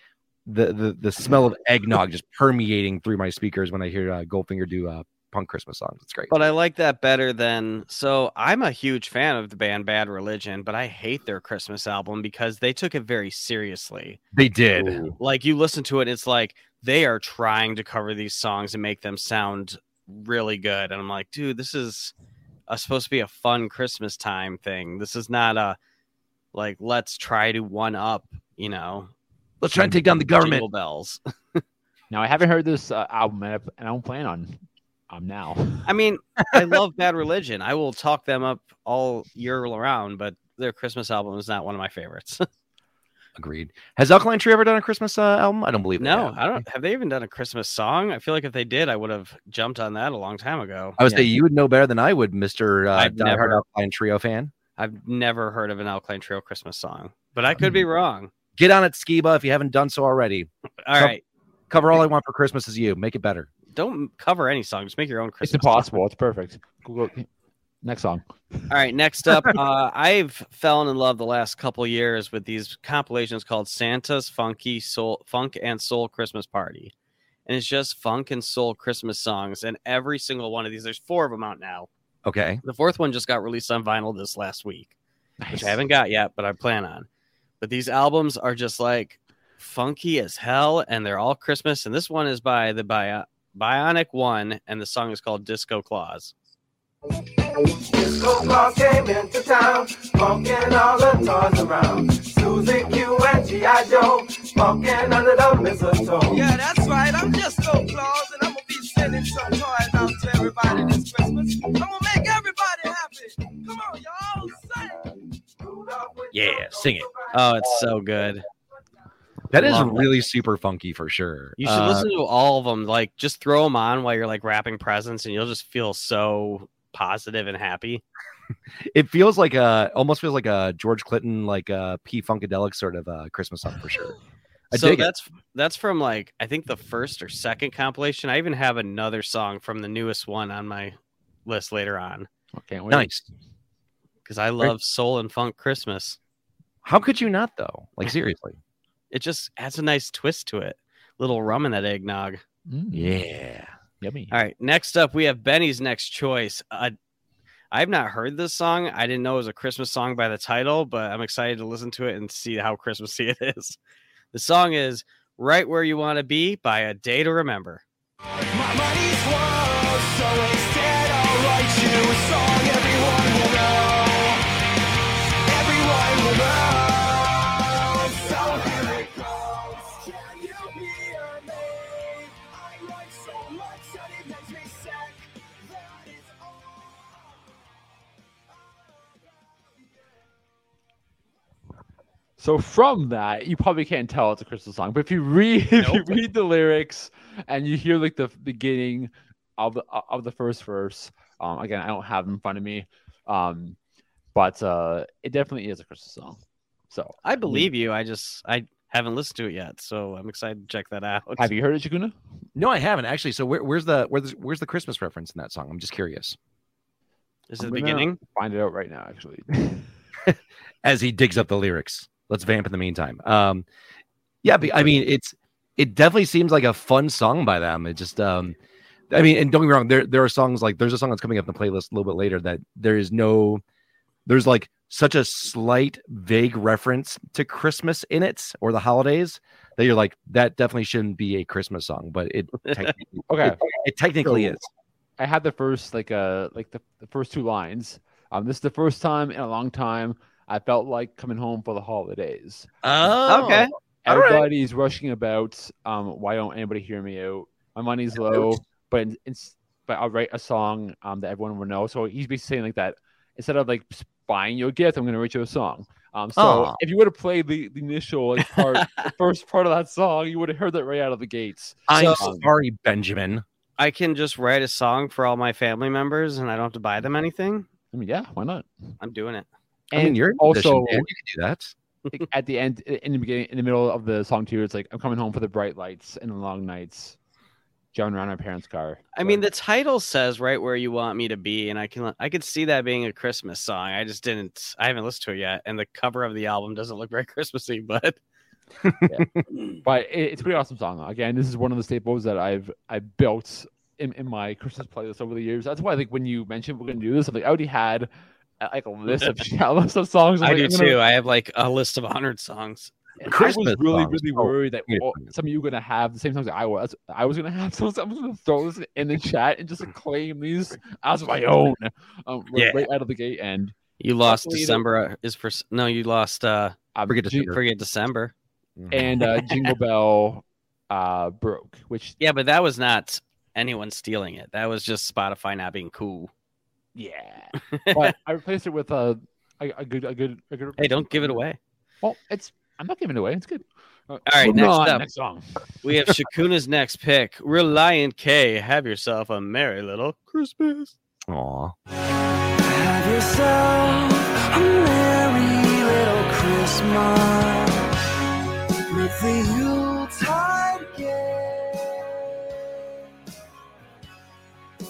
the the the smell of eggnog just permeating through my speakers when I hear uh, Goldfinger do uh, punk Christmas songs. It's great. But I like that better than. So I'm a huge fan of the band Bad Religion, but I hate their Christmas album because they took it very seriously. They did. Like you listen to it, it's like they are trying to cover these songs and make them sound really good. And I'm like, dude, this is a, supposed to be a fun Christmas time thing. This is not a like let's try to one up, you know, Let's try and take down the government. Bells. Now I haven't heard this uh, album, and I don't plan on. Um, now. I mean, I love Bad Religion. I will talk them up all year around, but their Christmas album is not one of my favorites. Agreed. Has Alkaline Trio ever done a Christmas uh, album? I don't believe. no. I don't. Have they even done a Christmas song? I feel like if they did, I would have jumped on that a long time ago. I would Yeah. say you would know better than I would, Mister uh, diehard never- Alkaline Trio fan. I've never heard of an Alkaline Trio Christmas song, but I could Hmm. be wrong. Get on it, Skiba, if you haven't done so already. All Come- right, Cover all I want for Christmas is you. Make it better. Don't cover any song. Just make your own It's Christmas. song. impossible. It's perfect. Google. Next song. All right, next up, uh, I've fallen in love the last couple years with these compilations called Santa's Funky Soul Funk and Soul Christmas Party. And it's just funk and soul Christmas songs. And every single one of these, there's four of them out now. Okay. The fourth one just got released on vinyl this last week, which I haven't got yet, but I plan on. But these albums are just like funky as hell, and they're all Christmas. And this one is by the Bio- Bionic One, and the song is called Disco Claus. Disco Claus came into town, funkin' all the toys around. Susie Q and G.I. Joe, funkin' under the mistletoe. Yeah, that's right, I'm Disco Claus, and I'm gonna be sending some toys out to everybody this Christmas. I'm gonna make everybody happy. Come on, y'all, sing. Yeah, sing it. Oh, it's so good. That is Love that. really super funky for sure. You should Uh, listen to all of them. Like, just throw them on while you're like wrapping presents, and you'll just feel so positive and happy. It feels like a almost feels like a George Clinton like a P Funkadelic sort of uh, Christmas song for sure. I so dig it. that's that's from like I think the first or second compilation. I even have another song from the newest one on my list later on Okay. Wait. Nice. because I love soul and funk Christmas. How could you not though? Like seriously. It just adds a nice twist to it. Little rum in that eggnog. Mm, Yeah. Yummy. All right, next up we have Benny's next choice. Uh, I've not heard this song. I didn't know it was a Christmas song by the title, but I'm excited to listen to it and see how Christmassy it is. The song is "Right Where You Want to Be" by A Day to Remember. So from that, you probably can't tell it's a Christmas song, but if you read if you read the lyrics and you hear like the beginning of the of the first verse, um, again, I don't have them in front of me, um, but uh, it definitely is a Christmas song. So I believe you. I just I haven't listened to it yet, so I'm excited to check that out. have you heard it, Shaguna? No, I haven't actually. So where, where's the where's where's the Christmas reference in that song? I'm just curious. Is it the beginning? Find it out right now, actually. As he digs up the lyrics, let's vamp in the meantime. Um, yeah, but, I mean it's it definitely seems like a fun song by them. It just um, I mean, and don't get me wrong, there there are songs like there's a song that's coming up in the playlist a little bit later that there is no, there's like such a slight vague reference to Christmas in it or the holidays that you're like that definitely shouldn't be a Christmas song, but it technically, Okay. it, it technically So- is. I had the first like uh like the, the first two lines. Um, this is the first time in a long time I felt like coming home for the holidays. Oh, Okay. All right. Everybody's rushing about. Um, why don't anybody hear me out? My money's low, but in, in, but I'll write a song um that everyone will know. So he's basically saying like that instead of like buying you a gift, I'm gonna write you a song. Um, so Aw. if you would have played the, the initial like part, the first part of that song, you would have heard that right out of the gates. I'm So- sorry, Benjamin. I can just write a song for all my family members and I don't have to buy them anything. I mean, yeah, why not? I'm doing it. I mean, And you're in a position, also. You can do that. at the end, in the beginning, in the middle of the song too, it's like I'm coming home for the bright lights and the long nights, driving around my parents' car. I mean, the title says right where you want me to be, and I can I could see that being a Christmas song. I just didn't. I haven't listened to it yet, and the cover of the album doesn't look very Christmassy. But but it, it's a pretty awesome song. Again, this is one of the staples that I've I built in, in my Christmas playlist over the years. That's why I think when you mentioned we're gonna do this, I'm like I already had like a list of a list of songs. I'm I like, do I'm gonna- too. I have like a list of hundred songs. and Christmas I was really, songs. really Oh, worried that wait a all- minute. some of you were gonna have the same songs that I was. I was gonna have, so I'm gonna throw this in the chat and just claim these as my own, um, right, Yeah. right out of the gate. And You lost December uh, is for no. You lost. uh um, Forget Jing- December. Forget December. and uh, Jingle Bell uh, broke, which Yeah, but that was not anyone stealing it. That was just Spotify not being cool. Yeah, but I replaced it with a a, a good a good a good. Hey, don't give it away. Well, it's I'm not giving it away. It's good. Uh, All right, next up. next song. We have Shakuna's next pick. Relient K. Have yourself a merry little Christmas. Aw. Have yourself a merry little Christmas with the Yuletide gay.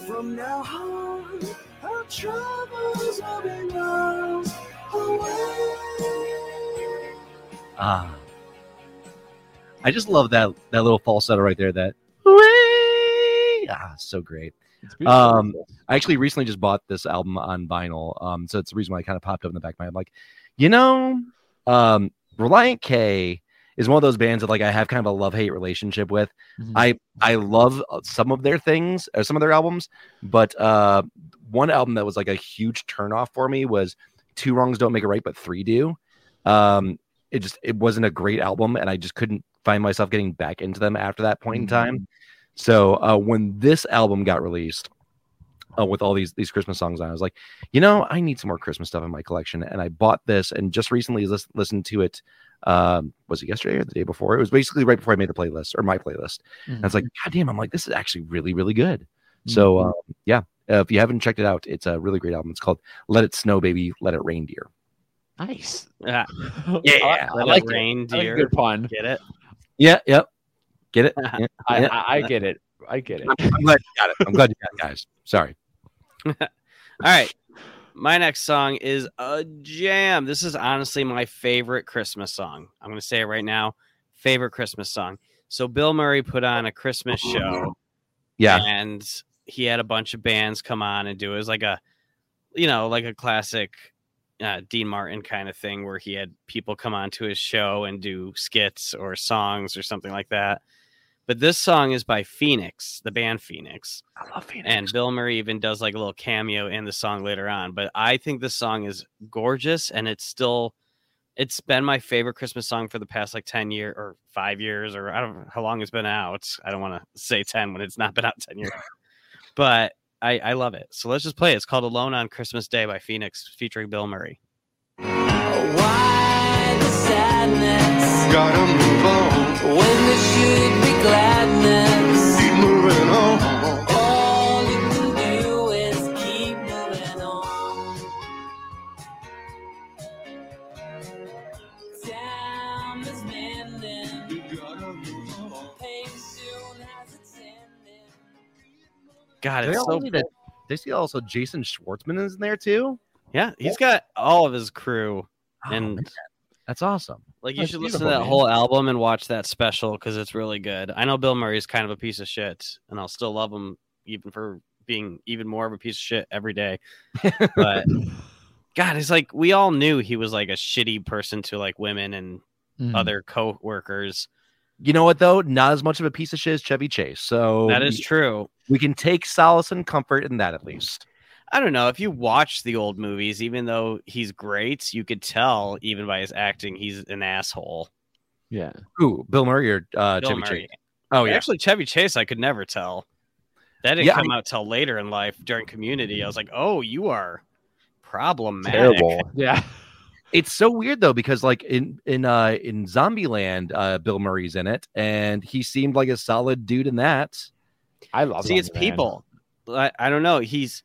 From now on, our troubles will be miles away. Ah. I just love that that little falsetto right there. That Way! ah, so great. Um, I actually recently just bought this album on vinyl. Um, so it's the reason why I kind of popped up in the back of my head. Like, you know, um, Relient K is one of those bands that like I have kind of a love hate relationship with. Mhm. I I love uh, some of their things or some of their albums, but uh, one album that was like a huge turnoff for me was Two Wrongs Don't Make a Right, but Three Do. Um, it just it wasn't a great album, and I just couldn't find myself getting back into them after that point in time. So uh, when this album got released, uh, with all these these Christmas songs on, I was like, you know, I need some more Christmas stuff in my collection, and I bought this and just recently lis- listened to it. Um, was it yesterday or the day before? It was basically right before I made the playlist or my playlist. And I was like, God damn, I'm like, this is actually really, really good. So um, yeah, uh, if you haven't checked it out, it's a really great album. It's called "Let It Snow, Baby, Let It Reindeer." nice. Ah, yeah, I let like it it. I like a good pun. Get it? Yeah, yep, get it. Yeah, I, yeah. I, I get it. I get it. I'm glad you got it. I'm glad you got it, guys. Sorry. All right. My next song is a jam. This is honestly my favorite Christmas song. I'm going to say it right now. Favorite Christmas song. So Bill Murray put on a Christmas show Yeah, and he had a bunch of bands come on and do it. It was like a, you know, like a classic uh, Dean Martin kind of thing where he had people come on to his show and do skits or songs or something like that. But this song is by Phoenix, the band Phoenix. I love Phoenix. And Bill Murray even does like a little cameo in the song later on. But I think this song is gorgeous and it's still it's been my favorite Christmas song for the past like 10 years or five years or I don't know how long it's been out. I don't want to say 10 when it's not been out 10 years. but I, I love it. So let's just play it. It's called Alone on Christmas Day by Phoenix featuring Bill Murray. Why the sadness Gotta move on, when there should be gladness? keep moving on. All you can do is keep moving on. Time is mending. Pain soon has its ending. God, They it's so need a- they see also Jason Schwartzman is in there too. yeah. He's got all of his crew, Oh, and man, that's awesome. like you That's should listen to that man. whole album and watch that special because it's really good. I know Bill Murray's kind of a piece of shit, and I'll still love him even for being even more of a piece of shit every day. But God, it's like we all knew he was like a shitty person to like women and Mhm. other co-workers. You know what though? Not as much of a piece of shit as Chevy Chase. So That is true. we can take solace and comfort in that at least. I don't know. If you watch the old movies, even though he's great, you could tell even by his acting he's an asshole. Yeah. Who? Bill Murray or uh, Bill Chevy Murray. Chase? Oh yeah. Actually, Chevy Chase, I could never tell. That didn't Yeah, come out till later in life during Community. I was like, oh, you are problematic. Terrible. Yeah. It's so weird though because like in in uh in Zombieland, uh Bill Murray's in it, and he seemed like a solid dude in that. I love it. See, it's people. I, I don't know. He's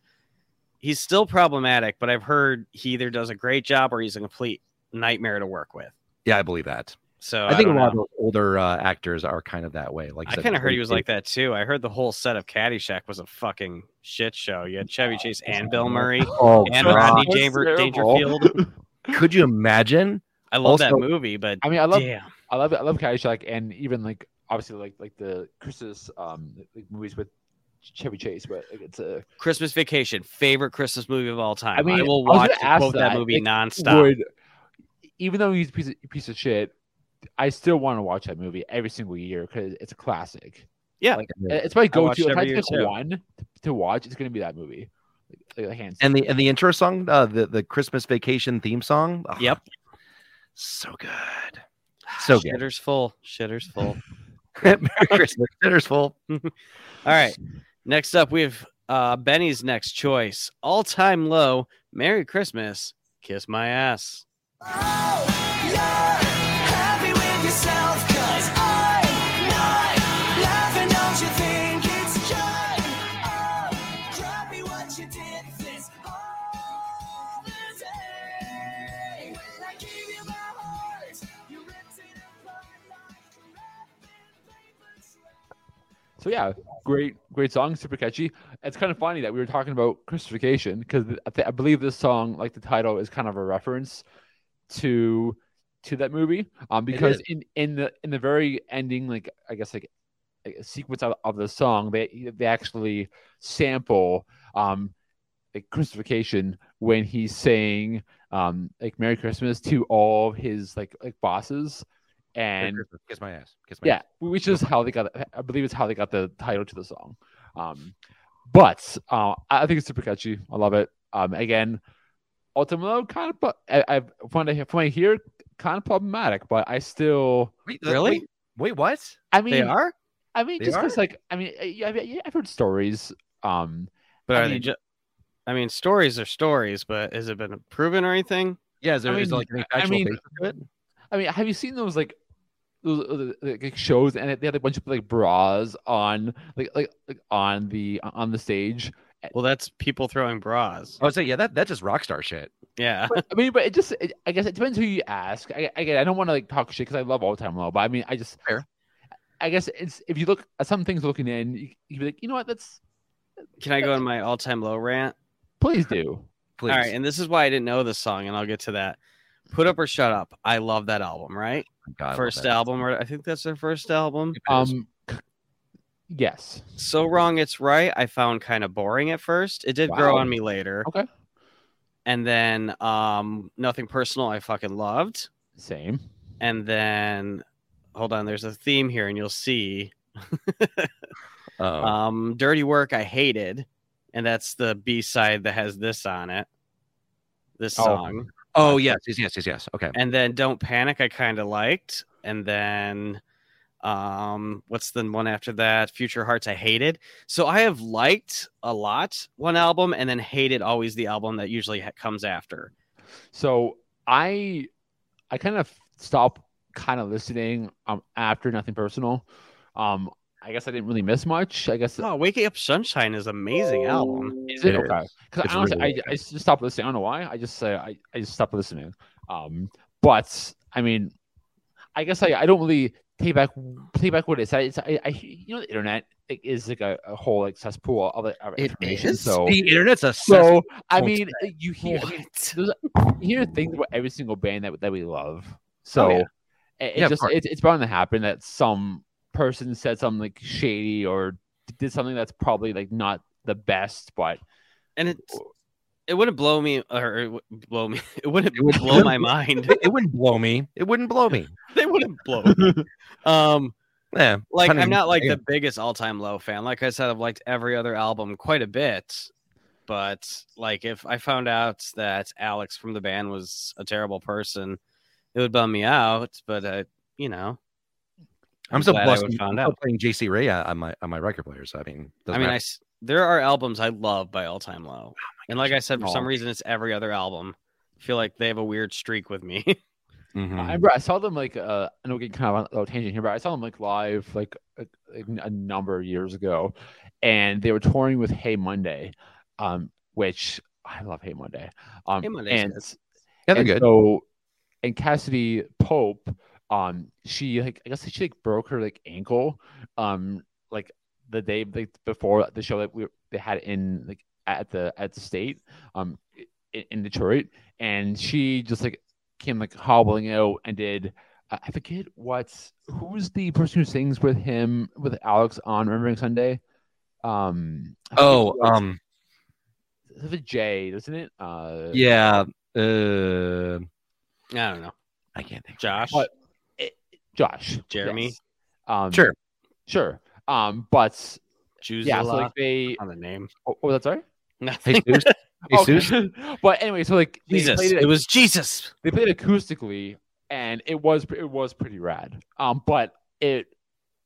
he's still problematic, but I've heard he either does a great job or he's a complete nightmare to work with. Yeah, I believe that. So I think a don't lot of know. those older uh, actors are kind of that way. Like I said, kind of heard he was like that too. I heard the whole set of Caddyshack was a fucking shit show. You had Chevy Chase and Bill Murray Oh, and God. Rodney That's Danger- Dangerfield. Could you imagine? I love that movie, but I mean, I love damn. I love I love Caddyshack and even like obviously like like the Chris's um like movies with Chevy Chase, but it's a Christmas Vacation, favorite Christmas movie of all time. I, I mean, will I was watch gonna quote that, that, movie like, nonstop. would even though he's a piece of, piece of shit, I still want to watch that movie every single year because it's a classic. Yeah. like, it's my go watch to. If I pick one to watch, it's gonna be that movie. Like, like hands And the and the intro song, uh, the the Christmas Vacation theme song. oh, Yep. so good. So good. Shitter's full. Shitter's full. Merry Christmas. Dinner's full. All right. Next up, we have uh, Benny's next choice. All time low. Merry Christmas. Kiss my ass. Happy So yeah, great, great song, super catchy. It's kind of funny that we were talking about Christmas Vacation because I, th- I believe this song, like the title, is kind of a reference to to that movie. Um, because in in the in the very ending, like I guess like a sequence of, of the song, they they actually sample um like Christmas Vacation when he's saying um like Merry Christmas to all of his like like bosses. Merry And Kiss my ass. Kiss my yeah, ass. which is how they got. I believe it's how they got the title to the song. Um, but uh, I I think it's super catchy. I love it. Um, again, ultimately, kind of. But I, I from what I from what I hear, kind of problematic. But I still. Wait, Really? Wait, wait, what? I mean, They are? I mean, They just because, like, I mean, I, I mean, I've heard stories. Um, But I are they mean- just. I mean, stories are stories, but has it been proven or anything? Yeah, is there, I is there mean, like any I actual mean- basis to it? I mean, have you seen those like those uh, like like, shows and they had a bunch of like bras on like like, like on the on the stage? Well, that's people throwing bras. I would say, yeah, that that's just rock star shit. Yeah. But, I mean, but it just, it, I guess it depends who you ask. I, again, I don't want to like talk shit because I love all time low, but I mean, I just, Fair. I guess it's if you look at some things looking in, you, you'd be like, you know what, that's Can I go on my all time low rant? please do. Please. All right. And this is why I didn't know this song, and I'll get to that. Put Up or Shut Up. I love that album, right? God, first album, or I think that's their first album. Um, yes, So Wrong It's Right, I found kind of boring at first. It did grow on me later. Okay. And then um Nothing Personal, I fucking loved. same. And then hold on, there's a theme here, and you'll see. Oh. Um Dirty Work, I hated. And that's the B side that has this on it. This Oh. song. oh, yes, yes, yes, yes, yes. Okay. And then Don't Panic, I kind of liked. And then um what's the one after that? Future Hearts, I hated. So I have liked a lot one album and then hated always the album that usually ha- comes after. So I, I kind of stopped kind of listening um after nothing personal. Um, I guess I didn't really miss much. I guess Oh, Waking Up Sunshine is an amazing album. Is it It okay? Because It's honestly, really I, I just stopped listening. I don't know why. I just say I, I just stopped listening. Um, but I mean, I guess I, I don't really take back take back what it said. It's I, I you know the internet like, is like a, a whole like cesspool of, of information. So the internet's a so I mean you hear I mean, What? there's, you hear things about every single band that that we love. So yeah. it, it Yeah, just course. it's it's bound to happen that some person said something like shady or did something that's probably like not the best, but And it it wouldn't blow me or it blow me. It wouldn't It would- blow my mind. it wouldn't blow me. It wouldn't blow me. they wouldn't blow. Me. Um Yeah. like I'm not like the biggest all-time low fan. Like I said, I've liked every other album quite a bit, but like if I found out that Alex from the band was a terrible person, it would bum me out. But uh, you know, I'm still glad I blessed. would I'm still out. playing JC Ray on my on my record player. So I mean, I mean, I matter. s- there are albums I love by All Time Low, and like I said, for some Oh. reason, it's every other album. I feel like they have a weird streak with me. Mhm. I I saw them like uh, I know we're getting kind of on a little tangent here, but I saw them like live like a, a number of years ago, and they were touring with Hey Monday, um, which I love Hey Monday. Um, Hey Monday's and yeah, they're and good. So, and Cassadee Pope, um, she like I guess she like broke her like ankle, um, like the day like before the show that we they had in like at the at the state, um, in, in Detroit, and she just like came like hobbling out and did. I I forget what's who's the person who sings with him with Alex on Remembering Sunday. Um, oh, who it is. um, it's with a J, doesn't it? Uh, yeah. Uh, I don't know. I can't think. Josh, But- it- Josh, Jeremy? yes. Um, Sure. sure. Um, but Juzela. yeah, so like they. on the name. Oh, oh, that's right. Nothing. Jesus. Jesus. Okay. but anyway, so like they Jesus. played it, It was Jesus. they played acoustically, and it was it was pretty rad. Um, but it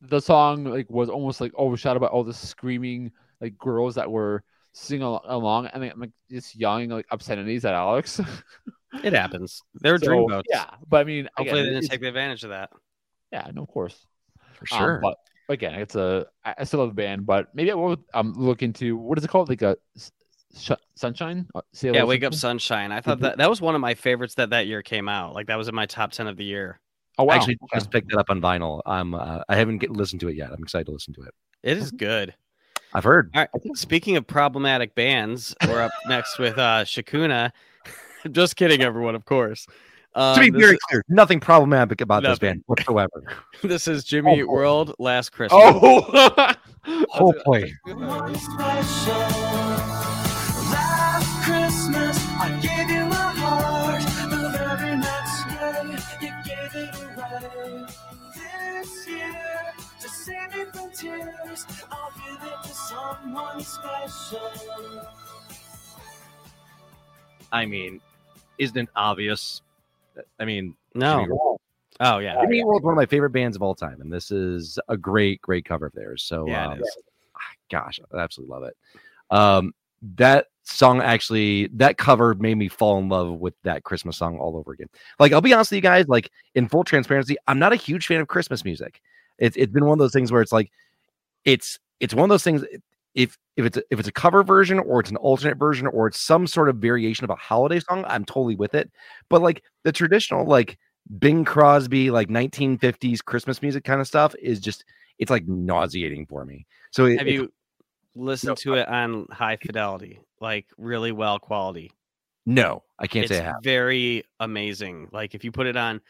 the song like was almost like overshadowed by all the screaming like girls that were singing al- along, and like, like just yelling like obscenities at Alex. It happens. They're So, dreamboats. Yeah, but I mean, Hopefully, again, they didn't it's- take advantage of that. Yeah, no, of course. For Um, sure. but again, it's a I still love the band, but maybe I will um look into what is it called? Like a sh- sunshine? Uh, Yeah, of Wake Up Sunshine? Sunshine. I thought Mhm. that that was one of my favorites that that year came out. Like that was in my top ten of the year. Oh wow! I actually okay. just picked it up on vinyl. I'm uh, I haven't get, listened to it yet. I'm excited to listen to it. It is good. I've heard. All right. Speaking of problematic bands, we're up next with uh Shakuna. Just kidding, everyone. Of course. Um, to be this, very clear, nothing problematic about this band whatsoever. this is Jimmy Oh, oh. World Last Christmas. Oh, Oh boy. One special last Christmas, I gave you my heart. The very next day, you gave it away. This year, to save me from tears, I'll give it to someone special. I mean, isn't it obvious? I mean, no. Oh yeah. Jimmy World's one of my favorite bands of all time, and this is a great, great cover of theirs. So, Yeah, um, gosh, I absolutely love it. Um, that song actually, that cover made me fall in love with that Christmas song all over again. Like, I'll be honest with you guys, like in full transparency, I'm not a huge fan of Christmas music. It's it's been one of those things where it's like, it's it's one of those things. If if it's a, if it's a cover version or it's an alternate version or it's some sort of variation of a holiday song, I'm totally with it. But like the traditional like Bing Crosby like 1950s Christmas music kind of stuff is just it's like nauseating for me. So it, Have you listened to it on high fidelity, like really well quality? no, I can't it's say I have. very amazing. Like if you put it on,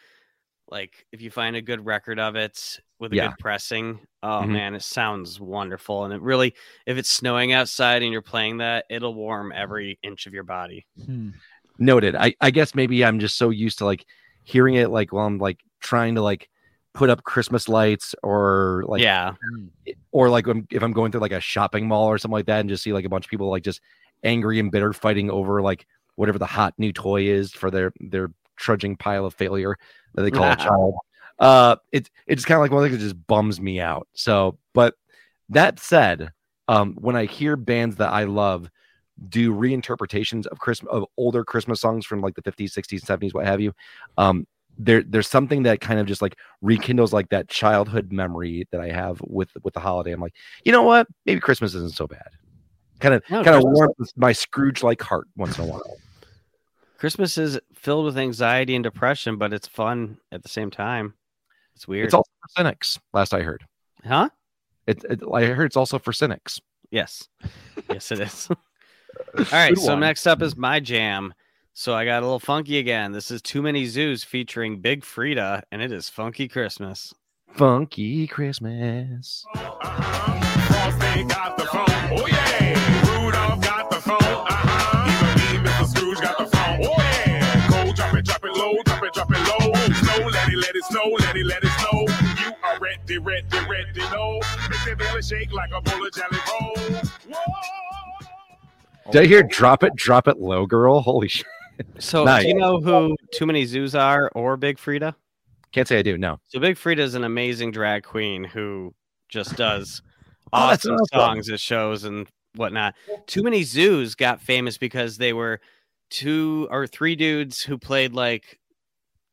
like if you find a good record of it with a Yeah. good pressing, oh Mhm. man, it sounds wonderful. And it really, if it's snowing outside and you're playing that, it'll warm every inch of your body. Hmm. Noted. I I guess maybe I'm just so used to like hearing it like while I'm like trying to like put up Christmas lights or like yeah, or like if I'm going through like a shopping mall or something like that and just see like a bunch of people like just angry and bitter fighting over like whatever the hot new toy is for their their trudging pile of failure that they call a child. Uh it it's kind of like one thing that just bums me out. So but that said, um when I hear bands that I love do reinterpretations of Christmas of older Christmas songs from like the 50s, 60s, 70s, what have you. Um there there's something that kind of just like rekindles like that childhood memory that I have with with the holiday. I'm like, you know what? Maybe Christmas isn't so bad. Kind of No, kind of warms my Scrooge like heart once in a while. Christmas is filled with anxiety and depression, but it's fun at the same time. It's weird, It's also for cynics, last I heard. huh? It, it I heard it's also for cynics. Yes, yes, it is. All right, Good so one. next up is my jam. So I got a little funky again. This is Too Many Zoos featuring Big Freedia, and it is Funky Christmas. Funky Christmas. Frosty Snow, let it, let snow, let it, let it snow. You are ready, ready, ready, no. Make the belly shake like a bowl of jelly roll. Whoa. Did I hear drop it, drop it low, girl? Holy shit. So Nice. do you know who Too Many Zoos are or Big Freedia? Can't say I do. No. So Big Freedia is an amazing drag queen who just does Oh, awesome awesome. songs at shows and whatnot. Too Many Zoos got famous because they were two or three dudes who played like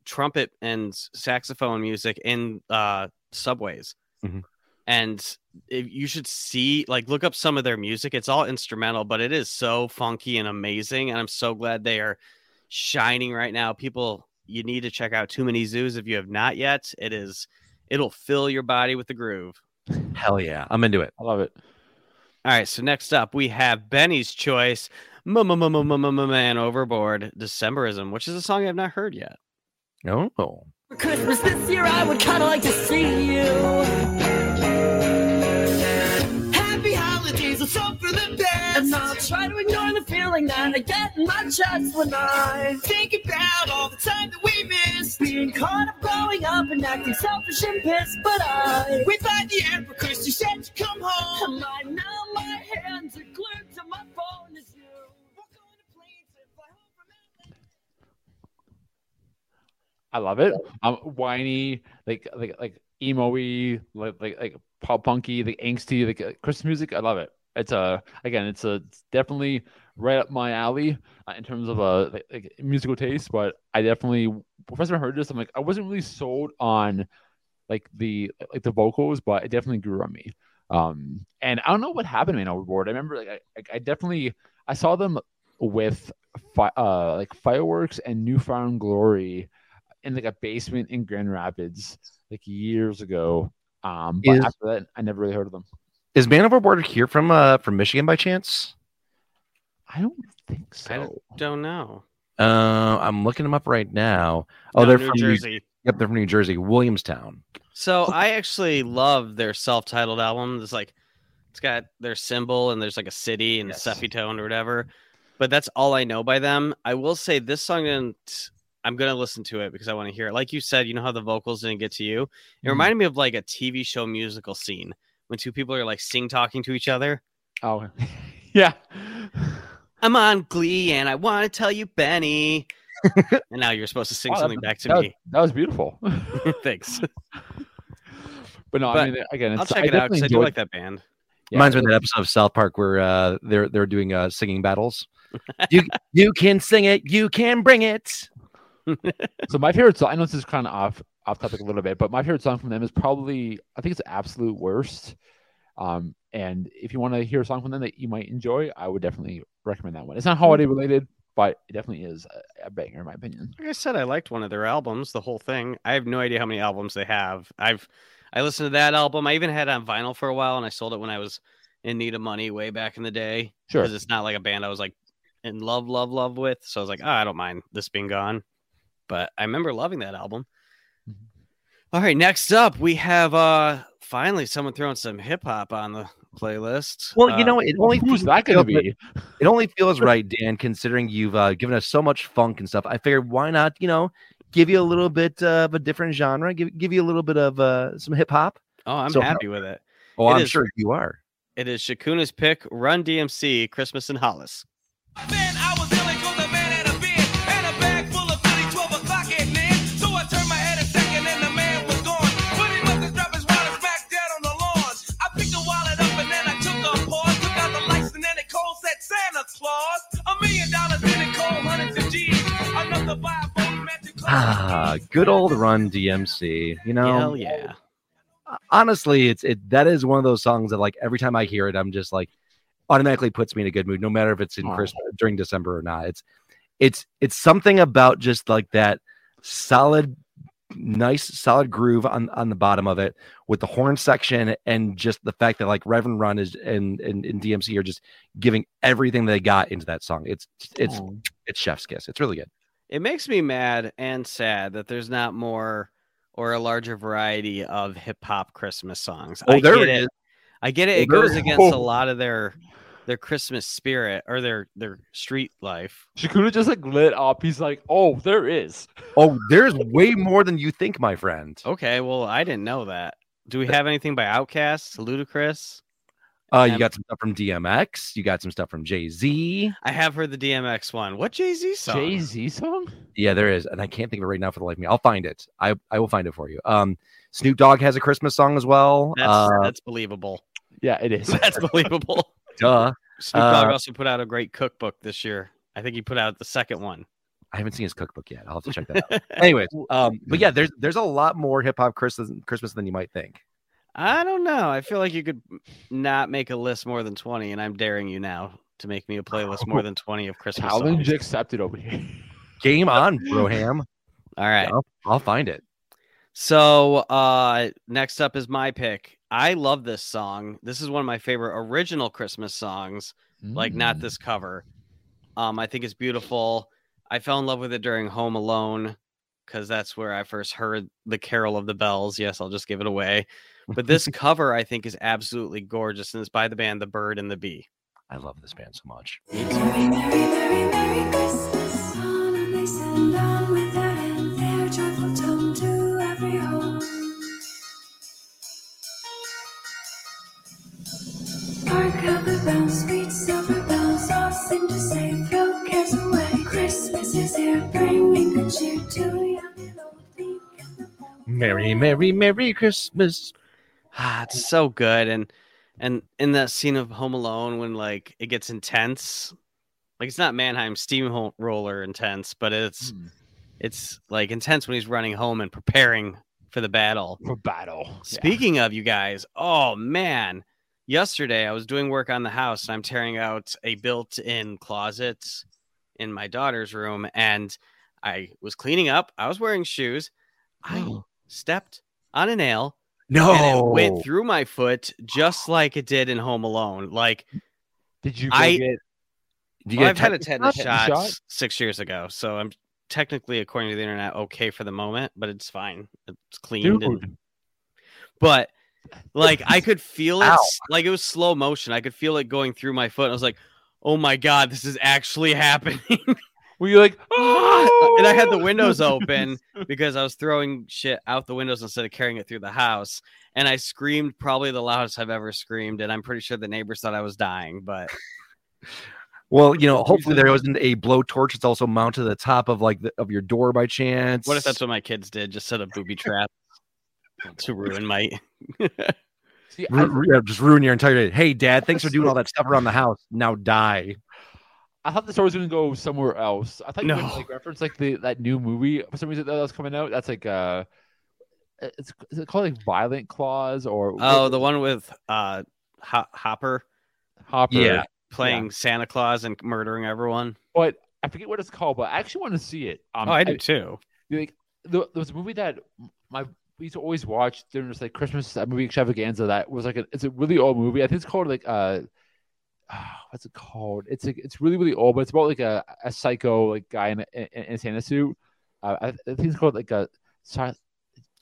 trumpet and saxophone music in uh, subways. Mhm. And if you should see, like, look up some of their music. It's all instrumental, but it is so funky and amazing. And I'm so glad they are shining right now. People, you need to check out Too Many Zoos if you have not yet. It is, it'll fill your body with the groove. Hell yeah. I'm into it. I love it. All right, so next up we have Benny's choice, Man Overboard, Decemberism, which is a song I've not heard yet. Oh. For Christmas this year, I would kind of like to see you. Happy holidays, let's for the best. And I'll try to ignore the feeling that I get in my chest when I Think about all the time that we missed. being caught up growing up and acting selfish and pissed. But I, We thought the end for Chris, you said to come home. and I now my hands are glued I love it. Um, whiny, like like like emo-y, like like like pop punky, the angsty, like uh, Christmas music. I love it. It's a again, it's a it's definitely right up my alley uh, in terms of uh like, like musical taste. But I definitely first time I heard this, I'm like I wasn't really sold on like the like the vocals, but it definitely grew on me. Um, and I don't know what happened to Man Overboard. I remember like I, I definitely I saw them with fi- uh like fireworks and New Found Glory in like a basement in Grand Rapids like years ago. Um, but Is- after that, I never really heard of them. Is Man Overboard here from uh from Michigan by chance? I don't think so. I don't- so. Don't know. Uh, I'm looking them up right now. Oh, No, they're New from New, Jersey. yep, they're from New Jersey, Williamstown. So I actually love their self-titled album. It's like it's got their symbol and there's like a city and Yes. Seppi tone or whatever. But that's all I know by them. I will say this song didn't. I'm gonna listen to it because I want to hear it. Like you said, you know how the vocals didn't get to you. It Mhm. reminded me of like a TV show musical scene when two people are like sing talking to each other. Oh, yeah. I'm on Glee and I want to tell you, Benny. and now you're supposed to sing Wow, that- something back to that was, me. that was beautiful. Thanks. but no, But I mean, again, I'll it's, check it out because I do like that band. yeah, Reminds me of that episode of South Park where uh they're they're doing uh singing battles. you you can sing it, you can bring it. So my favorite song, I know this is kind of off off topic a little bit, but my favorite song from them is probably I think it's absolute worst. Um, and if you want to hear a song from them that you might enjoy, I would definitely recommend that one. It's not holiday related, but it definitely is a, a banger in my opinion. Like I said, I liked one of their albums, the whole thing. I have no idea how many albums they have. I've I listened to that album. I even had it on vinyl for a while, and I sold it when I was in need of money way back in the day. Sure. because it's not like a band I was like in love, love, love with. So I was like, oh, I don't mind this being gone. But I remember loving that album. Mhm. All right, next up we have uh finally someone throwing some hip hop on the playlist. Well, you Uh, know, it only Who's feels- that going to be? It only feels right, Dan, considering you've uh, given us so much funk and stuff. I figured why not, you know, give you a little bit uh, of a different genre, give give you a little bit of uh, some hip hop. oh, I'm so- happy with it. Oh, It I'm is- sure you are. It is Shakuna's pick, Run DMC, Christmas in Hollis. Man, Ah, good old Run DMC. You know, Hell yeah. honestly, it's it that is one of those songs that like every time I hear it, I'm just like automatically puts me in a good mood, no matter if it's in Aw. Christmas during December or not. It's it's it's something about just like that solid, nice, solid groove on on the bottom of it with the horn section and just the fact that like Reverend Run is and and, and DMC are just giving everything they got into that song. It's it's Oh. it's chef's kiss. It's really good. It makes me mad and sad that there's not more or a larger variety of hip hop Christmas songs. Oh, I there get it it. is. I get it. Oh, It goes it is. against a lot of their their Christmas spirit or their their street life. Shakuna just like lit up. He's like, oh, there is. Oh, there's way more than you think, my friend. Okay, well, I didn't know that. Do we have anything by Outkast, Ludacris, Uh, you got some stuff from DMX. You got some stuff from Jay Z. I have heard the DMX one. What Jay Z song? Jay Z song? Yeah, there is, and I can't think of it right now for the life of me. I'll find it. I I will find it for you. Um, Snoop Dogg has a Christmas song as well. That's uh, that's believable. Yeah, it is. That's believable. duh. Snoop Dogg Uh, also put out a great cookbook this year. I think he put out the second one. I haven't seen his cookbook yet. I'll have to check that out. Anyways, um, but yeah, there's there's a lot more hip hop Christmas Christmas than you might think. I don't know. I feel like you could not make a list more than 20, and I'm daring you now to make me a playlist more than 20 of Christmas Challenge songs. accepted over here. Game on, Broham. All right. I'll, I'll find it. So uh next up is my pick. I love this song. This is one of my favorite original Christmas songs, like not Mm. this cover. Um I think it's beautiful. I fell in love with it during Home Alone cuz that's where I first heard the Carol of the Bells. Yes, I'll just give it away. But this cover I think is absolutely gorgeous and it's by the band The Bird and the Bee. I love this band so much. Merry, Merry, Merry, Merry Christmas. On and they send down with that and their joyful tone to every home. Hark how bells, sweet silver bells, all sing to say, throw cares away. Christmas is here, bringing good cheer to young and old. meek and the bold. Merry, merry, merry Christmas. Ah, it's so good and and in that scene of Home Alone when like it gets intense. Like it's not Mannheim steamroller intense, but it's Hmm. it's like intense when he's running home and preparing for the battle. for battle. Yeah. Speaking of you guys, oh man, yesterday I was doing work on the house and I'm tearing out a built-in closet in my daughter's room and I was cleaning up. I was wearing shoes. I stepped on a nail No, and it went through my foot just like it did in Home Alone. Like Did you I- get you well, I've had a tetanus shot, Shot? six years ago, so I'm technically, according to the internet, okay for the moment, but it's fine. It's cleaned, and, but like I could feel it, Ow. like it was slow motion. I could feel it going through my foot. I was like, "Oh my god, this is actually happening!" Were you like, and I had the "Oh!" windows open because I was throwing shit out the windows instead of carrying it through the house. And I screamed probably the loudest I've ever screamed, and I'm pretty sure the neighbors thought I was dying. But well, you know, hopefully there wasn't a blowtorch that's also mounted to the top of like the, of your door by chance. what if that's what my kids did? Just set up booby trap to ruin my See, Ru- I, yeah, just ruin your entire day? Hey, Dad, thanks for doing all that stuff around the house. Now die. I thought the story was going to go somewhere else. I thought you No. gonna, like reference like the that new movie for some reason that was coming out. That's like uh, it's is it called like Violent Claws or Oh, the one with uh Hopper Hopper? Yeah. playing Santa Claus and murdering everyone. but I forget what it's called. But I actually want to see it. Um, oh, I do too. like there, there was a movie that my we used to always watch during this like Christmas uh, movie extravaganza that was like a, it's a really old movie. I think it's called like uh what's it called? It's like it's really really old, but it's about like a, a psycho like guy in a, in, in a Santa suit. Uh, I, I think it's called like a si-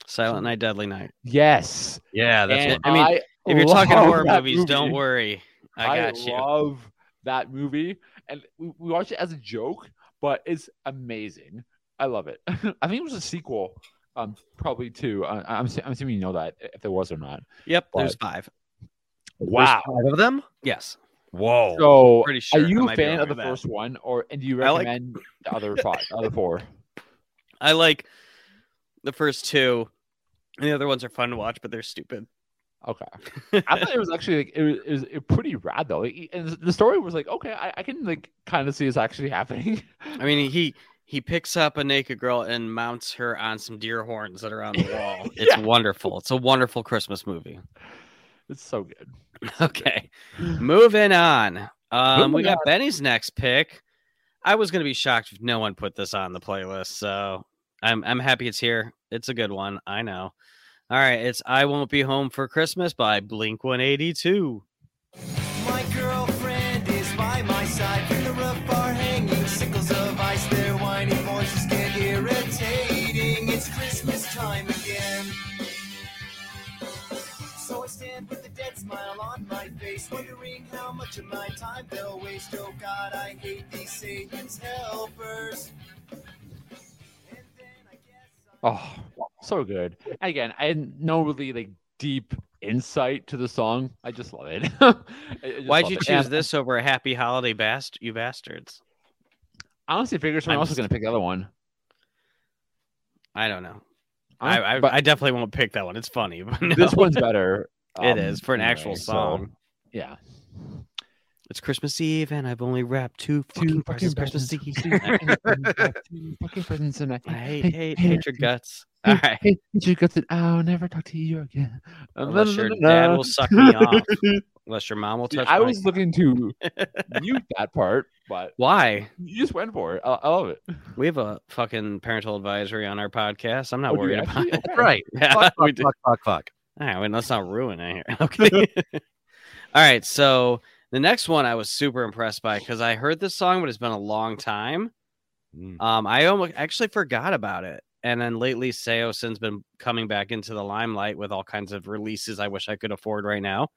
Silent Night, Deadly Night. yes. Yeah, that's And what. I mean, If you're talking love horror that movies, don't worry. I got you. love that movie, and we, we watched it as a joke, but it's amazing. I love it. I think it was a sequel, um, probably two. Uh, I'm I'm assuming you know that if there was or not. Yep, there's But- five. There's Wow. five of them. Yes. Whoa. So, Pretty sure are you a fan of the that. first one, or and do you I like- recommend the other five, other four? I like the first two. And the other ones are fun to watch, but they're stupid. Okay, I thought it was actually like it was, it was it pretty rad though, like, and the story was like okay, I, I can like kind of see it's actually happening. I mean, he he picks up a naked girl and mounts her on some deer horns that are on the wall. It's wonderful. It's a wonderful Christmas movie. It's so good. Okay, moving on. Um, we Moving got Benny's next pick. I was gonna be shocked if no one put this on the playlist, so I'm I'm happy it's here. It's a good one. I know. All right, it's "I Won't Be Home for Christmas" by Blink 182. My face, wondering how much of my time they'll waste. Oh God, I hate these Satan's helpers. And then I guess I- Oh, so good. Again, I had no really like deep insight to the song. I just love it. Just Why'd love you it. choose And this over a Happy Holiday Bast you bastards? I honestly figured someone I'm else was gonna pick the other one. I don't know. I I I, but I definitely won't pick that one. It's funny, but no. this one's better. It um, is for an anyway, actual so, song. Yeah. It's Christmas Eve, and I've only wrapped two fucking presents Christmas Eve. fucking presents and I, hate, Hey, hate, hate your guts. Hey, All right, hey, did you get that? I'll never talk to you again. unless your dad will suck me off, unless your mom will touch. I was looking to mute that part, but Why? you just went for it. I, I love it. We have a fucking parental advisory on our podcast. I'm not Oh, worried about actually? it. Okay. Right. Yeah, fuck, fuck, fuck, fuck, fuck. All right, wait, let's not ruin it here. Okay. All right, so the next one I was super impressed by because I heard this song, but it's been a long time. Mm. Um, I almost actually forgot about it, and then lately, Saosin's been coming back into the limelight with all kinds of releases. I wish I could afford right now.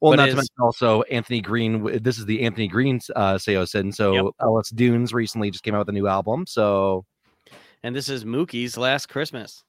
Well, But not to mention also Anthony Green. This is the Anthony Green uh, Seosin. So Yep. Ellis Dunes recently just came out with a new album. So And this is Mookie's Last Christmas.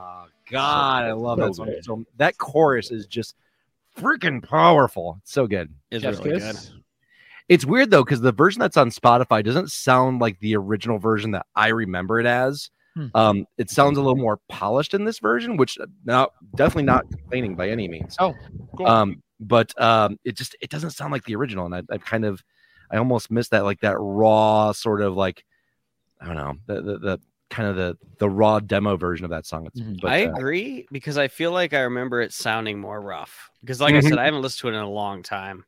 Oh God, I love so that song. So that chorus is just freaking powerful. It's so good. Is Chef's really kiss? good. It's weird though because the version that's on Spotify doesn't sound like the original version that I remember it as. Hmm. Um, it sounds a little more polished in this version, which now definitely not complaining by any means. Oh, cool. Um, but um, it just it doesn't sound like the original, and I, I kind of I almost miss that like that raw sort of like I don't know the the, the kind of the the raw demo version of that song. It's, Mhm. but, I uh, agree because I feel like I remember it sounding more rough. Because, like I Mhm. said, I haven't listened to it in a long time.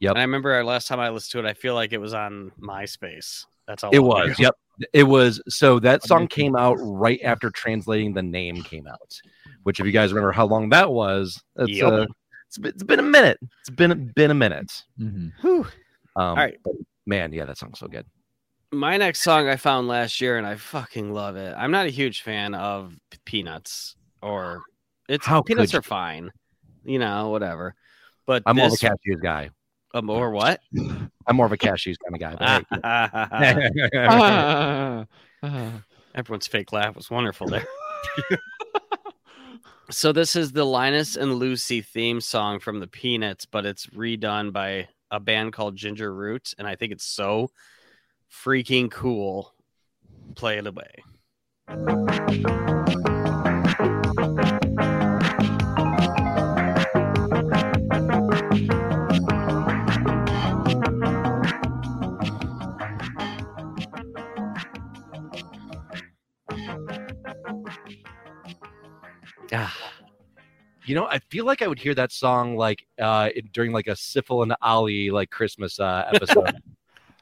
Yep. And I remember our last time I listened to it, I feel like it was on MySpace. That's all It was, yep. It was so that song came out right after translating the name came out, which if you guys remember how long that was, it's Yep. uh, it's been, it's been a minute. It's been been a minute. Mhm. Whew. Um, right. but man, yeah, that song's so good. My next song I found last year, and I fucking love it. I'm not a huge fan of Peanuts, or it's How Peanuts you? are fine, you know, whatever. But I'm more of a this, cashews guy. um, or what? I'm more of a cashews kind of guy. Everyone's fake laugh was wonderful there. so this is the Linus and Lucy theme song from the Peanuts, but it's redone by a band called Ginger Roots, and I think it's so freaking cool. Play it away. Ah, you know, I feel like I would hear that song like uh during like a Syphil and Ali like Christmas uh episode.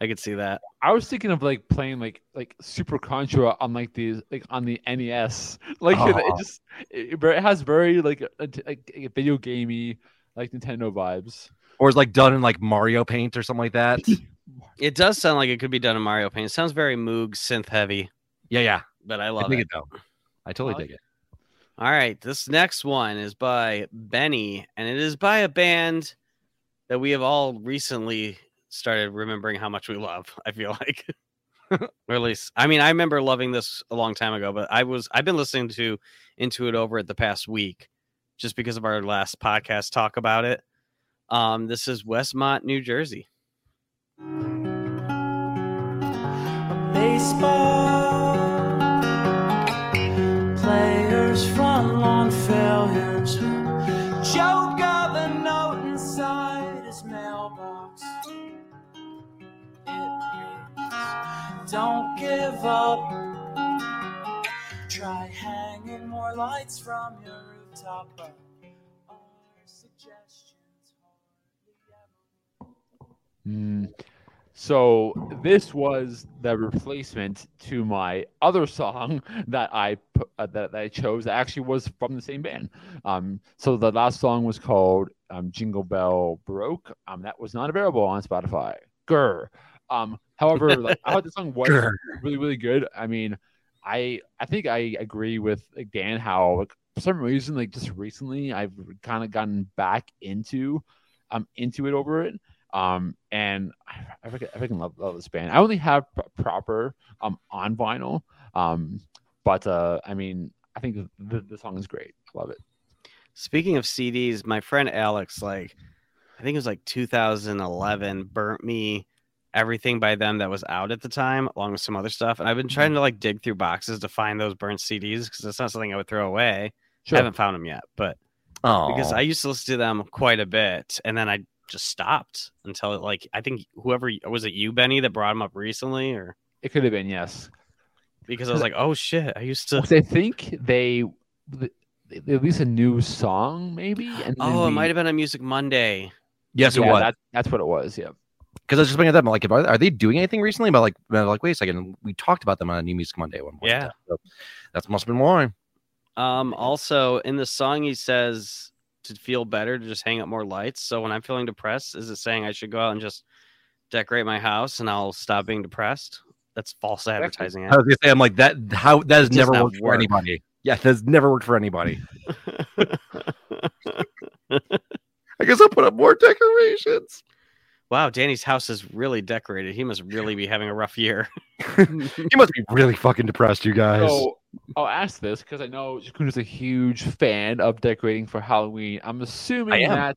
I could see that. I was thinking of like playing like like Super Contra on like these like on the NES. Like it, it Oh. just it, it has very like a, like a video gamey like Nintendo vibes. or is like done in like Mario Paint or something like that. It does sound like it could be done in Mario Paint. It sounds very Moog synth heavy, yeah, yeah. but I I love dig it. it though. I totally I like dig it. All right, this next one is by Benny, and it is by a band that we have all recently started remembering how much we love. I feel like, or at least, I mean, I remember loving this a long time ago, but I was I've been listening to Into It Over it the past week, just because of our last podcast talk about it. Um, this is Westmont, New Jersey. baseball. Players lawn failures. Don't give up. Try hanging more lights from your rooftop. Mm. So this was the replacement to my other song that I uh, that, that I chose. That actually was from the same band. Um, so the last song was called um, "Jingle Bell Broke." Um, that was not available on Spotify. Grr. Um, however, like, I thought the song was Sure. really, really good. I mean, I I think I agree with like Dan how like, for some reason like just recently I've kind of gotten back into um into it over it. Um, and I, I freaking, I freaking love, love this band. I only have p- proper um on vinyl. Um, but uh, I mean, I think the, the, the song is great. I love it. Speaking of CDs, my friend Alex, like, I think it was like 2011, burnt me everything by them that was out at the time, along with some other stuff. And I've been trying mm-hmm. to like dig through boxes to find those burnt CDs because it's not something I would throw away. I haven't found them yet, but Oh, because I used to listen to them quite a bit, and then I just stopped until like I think whoever was it you Benny that brought them up recently, or It could have been yes. because I was like, oh shit, I used to. Because I think they, they they released a new song, maybe. And then Oh, it we- might have been on Music Monday. yes, it was. That, that's what it was. Yeah. Because I was just thinking of them, like, if, are, are they doing anything recently? But like, like, wait a second, we talked about them on a New Music Monday one. in Yeah. so that must have been why. Um, also in the song he says to feel better to just hang up more lights. So when I'm feeling depressed, is it saying I should go out and just decorate my house and I'll stop being depressed? That's false advertising. I was gonna say, I'm like that. How that has never worked for work. anybody. Yeah, that's never worked for anybody. I guess I'll put up more decorations. Wow, Danny's house is really decorated. He must really be having a rough year. he must be really fucking depressed, you guys. So I'll ask this because I know Jakuna's a huge fan of decorating for Halloween. I'm assuming that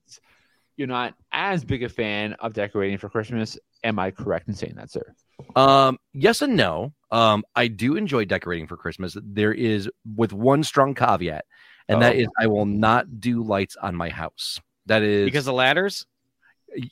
you're not as big a fan of decorating for Christmas. Am I correct in saying that, sir? Um, yes and no. Um, I do enjoy decorating for Christmas. There is with one strong caveat, and that Oh. is I will not do lights on my house. That is because the ladders.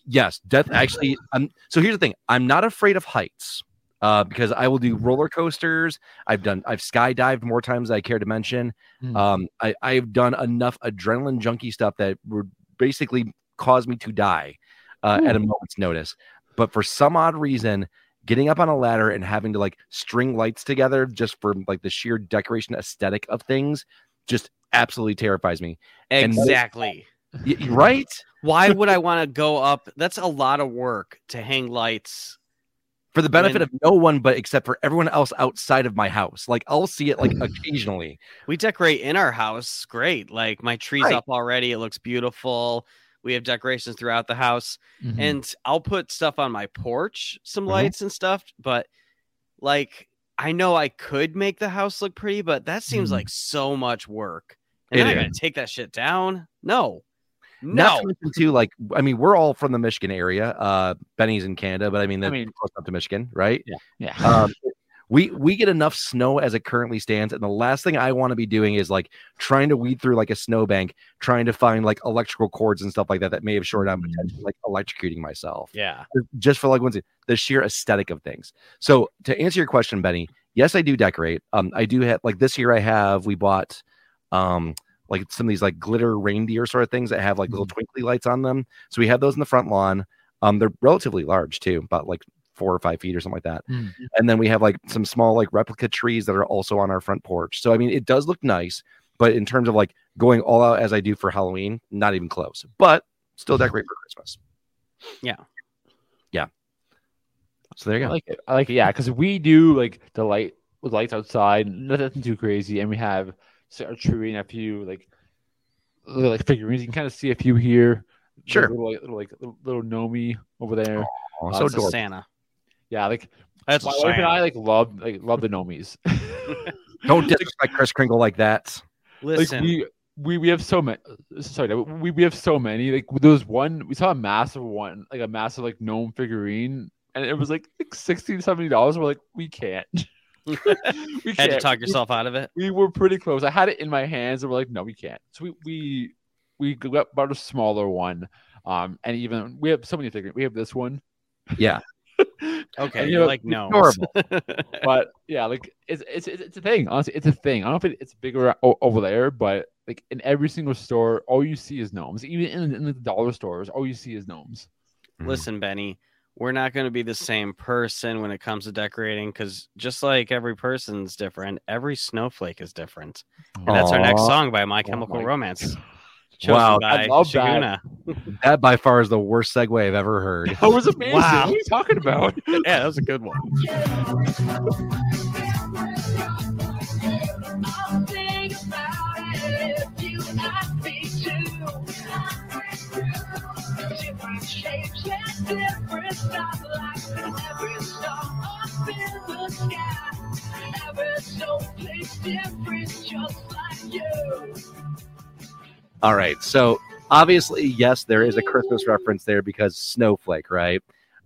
Yes, death actually. I'm so here's the thing. I'm not afraid of heights. Uh, because I will do roller coasters. I've done I've skydived more times than I care to mention. Hmm. Um, I, I've done enough adrenaline junkie stuff that would basically cause me to die uh, at a moment's notice. But for some odd reason, getting up on a ladder and having to like string lights together just for like the sheer decoration aesthetic of things just absolutely terrifies me. Exactly. Right? Why would I want to go up? That's a lot of work to hang lights. For the benefit When- of no one but except for everyone else outside of my house. Like I'll see it like occasionally. We decorate in our house. Great. Like my tree's Right. up already. It looks beautiful. We have decorations throughout the house. Mm-hmm. and I'll put stuff on my porch, some Mhm. lights and stuff. But like, I know I could make the house look pretty, but that seems Mhm. like so much work. And It I gotta take that shit down. No, Not no. to mention too, like I mean, we're all from the Michigan area. Uh Benny's in Canada, but I mean that's mean- close enough to Michigan, right? yeah. um, we we get enough snow as it currently stands, and the last thing I want to be doing is like trying to weed through like a snowbank, trying to find like electrical cords and stuff like that that may have shorted out, Mm. potentially like electrocuting myself Yeah. just for like once the sheer aesthetic of things. So to answer your question, Benny, yes, I do decorate. Um, I do have like this year I have we bought um like some of these like glitter reindeer sort of things that have like little twinkly lights on them. So we have those in the front lawn. Um, they're relatively large too, about like four or five feet or something like that. Mm. And then we have like some small like replica trees that are also on our front porch. So I mean, it does look nice, but in terms of like going all out as I do for Halloween, not even close. But still decorate for Christmas. Yeah. Yeah. So there you go. I like it. I like it. Yeah, because we do like the light with lights outside, nothing too crazy, and we have so our tree a few like little, like figurines. You can kind of see a few here. Sure. Little like little like little, little Nomi over there. Aw, Oh, so it's a adorable. Santa. Yeah, like That's my wife and I like love like love the Nomis. Don't disrespect Kris Kringle like that. like Listen, we we we have so many. Sorry, we we have so many. Like there was one we saw a massive one, like a massive like gnome figurine, and it was like, like 60 70 dollars. We're like, we can't. we had to can't. talk We- yourself out of it. we were pretty close. I had it in my hands, and we're like, no, we can't. So we we we got about a smaller one. Um, and even we have so many figures. We have this one, Yeah. Okay, And, you you know, like no. Horrible. but yeah, like it's it's it's it's a thing. Honestly, it's a thing. I don't know if it, it's bigger o- over there, but like in every single store, all you see is gnomes. Even in, in the dollar stores, all you see is gnomes. Listen, Benny, we're not going to be the same person when it comes to decorating because just like every person's different, every snowflake is different. And that's our next song by My Oh Chemical my Romance. Wow, by I love Shaguna. That by far is the worst segue I've ever heard. That was amazing. Wow. What are you talking about? Yeah, that was a good one. shapes and different styles, like every star up in the sky. Every soul plays different, just like you. All right. So obviously, yes, there is a Christmas reference there because snowflake, right?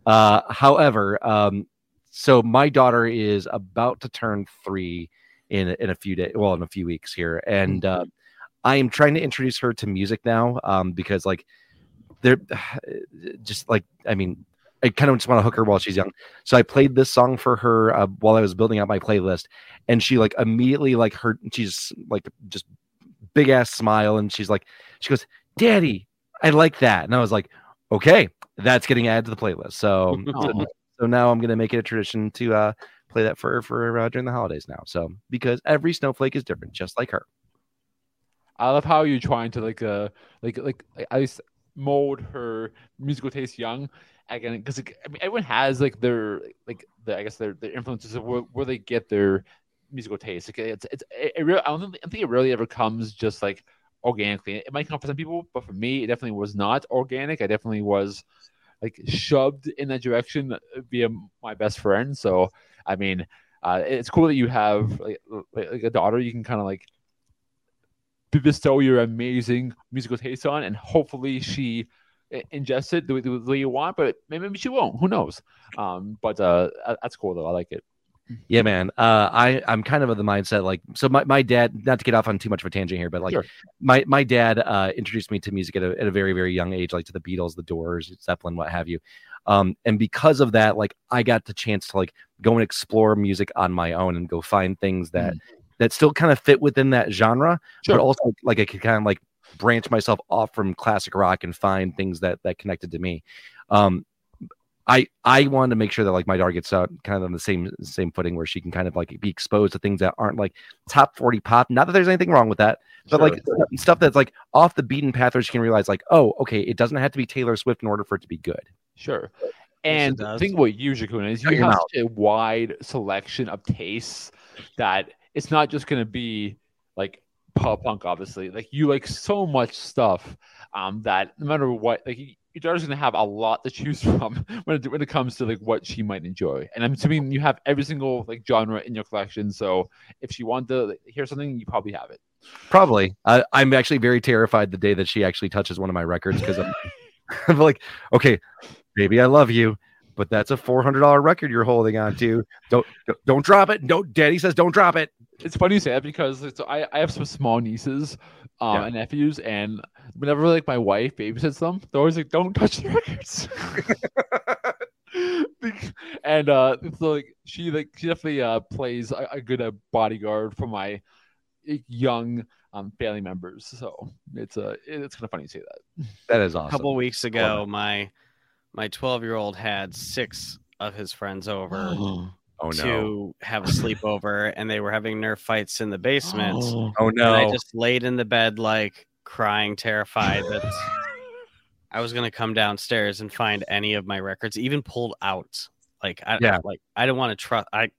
Uh, however, um, so my daughter is about to turn three in in a few days, well, in a few weeks here, and uh, I am trying to introduce her to music now um, because, like, they're just like, I mean. I kind of just want to hook her while she's young. So I played this song for her uh, while I was building out my playlist, and she like immediately like her she's like just big ass smile and she's like she goes daddy i like that and i was like okay that's getting added to the playlist so so, so now i'm going to make it a tradition to uh play that for her for uh, during the holidays now so because every snowflake is different just like her I love how you're trying to like uh like like I mold her musical taste young again because I mean everyone has like their like the I guess their their influences of where, where they get their musical taste. Like it's it's it, it really, I don't think, I think it really ever comes just like organically. It might come for some people, but for me, it definitely was not organic. I definitely was like shoved in that direction via my best friend. So I mean, uh, it's cool that you have like, like like a daughter you can kind of like bestow your amazing musical taste on, and hopefully she ingests it the way, the way you want. But maybe she won't. Who knows? Um, but uh, that's cool though. I like it. yeah man uh i i'm kind of of the mindset like so my, my dad not to get off on too much of a tangent here but like Sure. my my dad uh introduced me to music at a, at a very very young age like to the beatles the doors zeppelin what have you um and because of that like i got the chance to like go and explore music on my own and go find things that that still kind of fit within that genre Sure. but also like i could kind of like branch myself off from classic rock and find things that that connected to me um I I wanted to make sure that like my daughter gets out kind of on the same same footing where she can kind of like be exposed to things that aren't like top 40 pop. Not that there's anything wrong with that, but like stuff that's like off the beaten path where she can realize like, oh, okay, it doesn't have to be Taylor Swift in order for it to be good. Sure. And the thing about you, Shakuna, is you have such a wide selection of tastes that it's not just going to be like pop punk, obviously. Like you like so much stuff um, that no matter what, like your daughter's going to have a lot to choose from when it, when it comes to like what she might enjoy. And I'm assuming you have every single like genre in your collection. So if she wants to hear something, you probably have it. Probably. I, I'm actually very terrified the day that she actually touches one of my records because I'm, I'm like, okay, baby, I love you, but that's a four hundred dollar record you're holding on to. Don't don't- don't drop it. Don't. Daddy says don't drop it. it's funny you say that because like, so I, I have some small nieces um, Yeah. and nephews, and whenever like my wife babysits them, they're always like, "Don't touch the records." And uh, so like she like she definitely uh plays a, a good uh, bodyguard for my young um family members. So it's uh it's kind of funny you say that. That is awesome. A awesome. couple weeks ago, my my 12 year old had six of his friends over Oh, oh no. to have a sleepover, and they were having Nerf fights in the basement. Oh. oh And I just laid in the bed, like crying, terrified that I was gonna come downstairs and find any of my records, even pulled out. Like, I Yeah. like I don't want to trust. I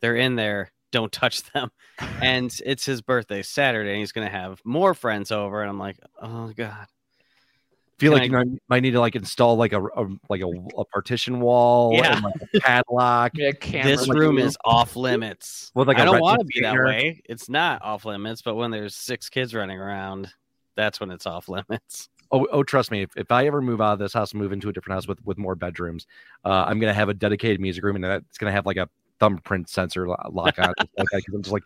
they're in there. Don't touch them. And it's his birthday Saturday, and he's gonna have more friends over, and I'm like, oh god. Feel Can like I- you might, might need to like install like a, a like a, a partition wall Yeah. and like a padlock. Yeah, camera This like, room is off limits. With, like, I don't want to be that way. It's not off limits, but when there's six kids running around, that's when it's off limits. Oh, oh, trust me. If, if I ever move out of this house and move into a different house with with more bedrooms, uh, I'm gonna have a dedicated music room, and that's gonna have like a thumbprint sensor lo- lock on it. like that, 'cause I'm just like,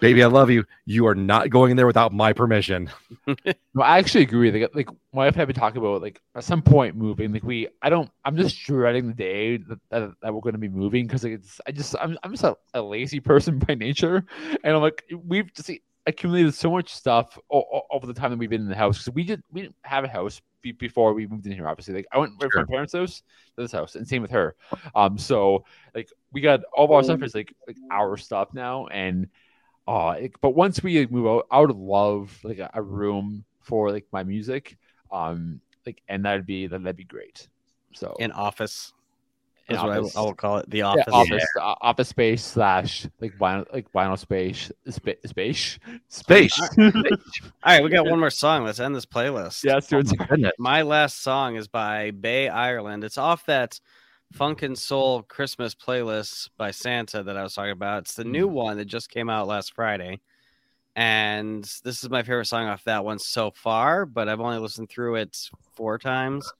baby, I love you. You are not going in there without my permission. No, I actually agree. Like, like my wife and I have been talking about like at some point moving. Like we, I don't. I'm just dreading the day that, that, that we're going to be moving because like, it's. I just. I'm. I'm just a, a lazy person by nature, and I'm like we've just accumulated so much stuff o- o- over the time that we've been in the house because we did. We didn't have a house be, before we moved in here. Obviously, like I went right from my parents' house to this house, and same with her. Um. So like we got all of our stuff is like like our stuff now, and. Uh, it- but once we move out, I would love like a, a room for like my music. Um, like, and that'd be that'd be great. So In office. In Is what I, office. I will call it. The Yeah, office. office, uh, office space slash like vinyl, like vinyl space, spa- space, Space. All right, we got one more song. Let's end this playlist. Yeah, let's do Oh my. My last song is by Bay Ireland. It's off that Funk and Soul Christmas playlist by Santa that I was talking about. It's the new mm. one that just came out last Friday. And this is my favorite song off that one so far, but I've only listened through it four times.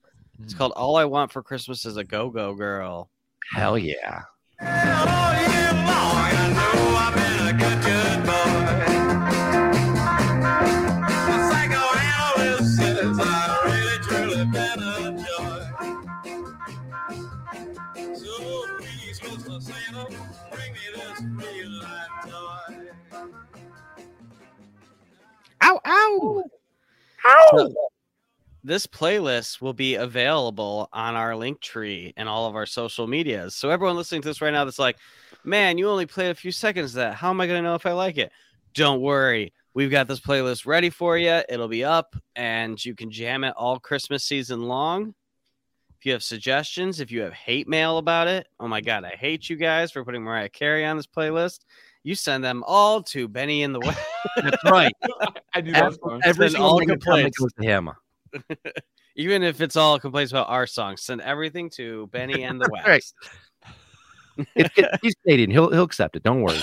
It's mm. called All I Want for Christmas is a Go Go Girl. Hell yeah. Ow, ow. So, this playlist will be available on our link tree and all of our social medias. So everyone listening to this right now that's like, man, you only played a few seconds of that. How am I going to know if I like it? Don't worry. We've got this playlist ready for you. It'll be up and you can jam it all Christmas season long. If you have suggestions, if you have hate mail about it, oh my God, I hate you guys for putting Mariah Carey on this playlist. You send them all to Benny in the West. That's right. I do Every, that song. every Send all negative complaints. comment goes to him. Even if it's all complaints about our songs, send everything to Benny and the West. Right. It, it, he's Canadian. He'll he'll accept it. Don't worry.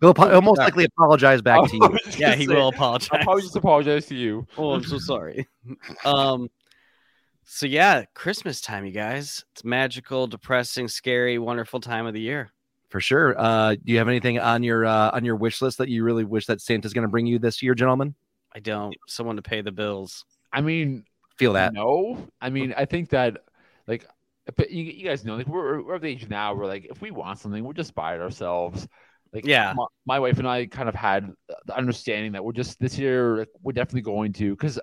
He'll, apo- he'll most likely apologize back to you. Yeah, he say, will apologize. I'll probably just apologize to you. Oh, I'm so sorry. um, so yeah, Christmas time, you guys. It's magical, depressing, scary, wonderful time of the year. For sure. Uh, do you have anything on your uh, on your wish list that you really wish that Santa's going to bring you this year, gentlemen? I don't. Someone to pay the bills. I mean, Feel that. No, I mean, I think that like, but you, you guys know, like we're we're of the age now We're like if we want something, we'll just buy it ourselves. Like, Yeah. my, my wife and I kind of had the understanding that we're just this year like, we're definitely going to because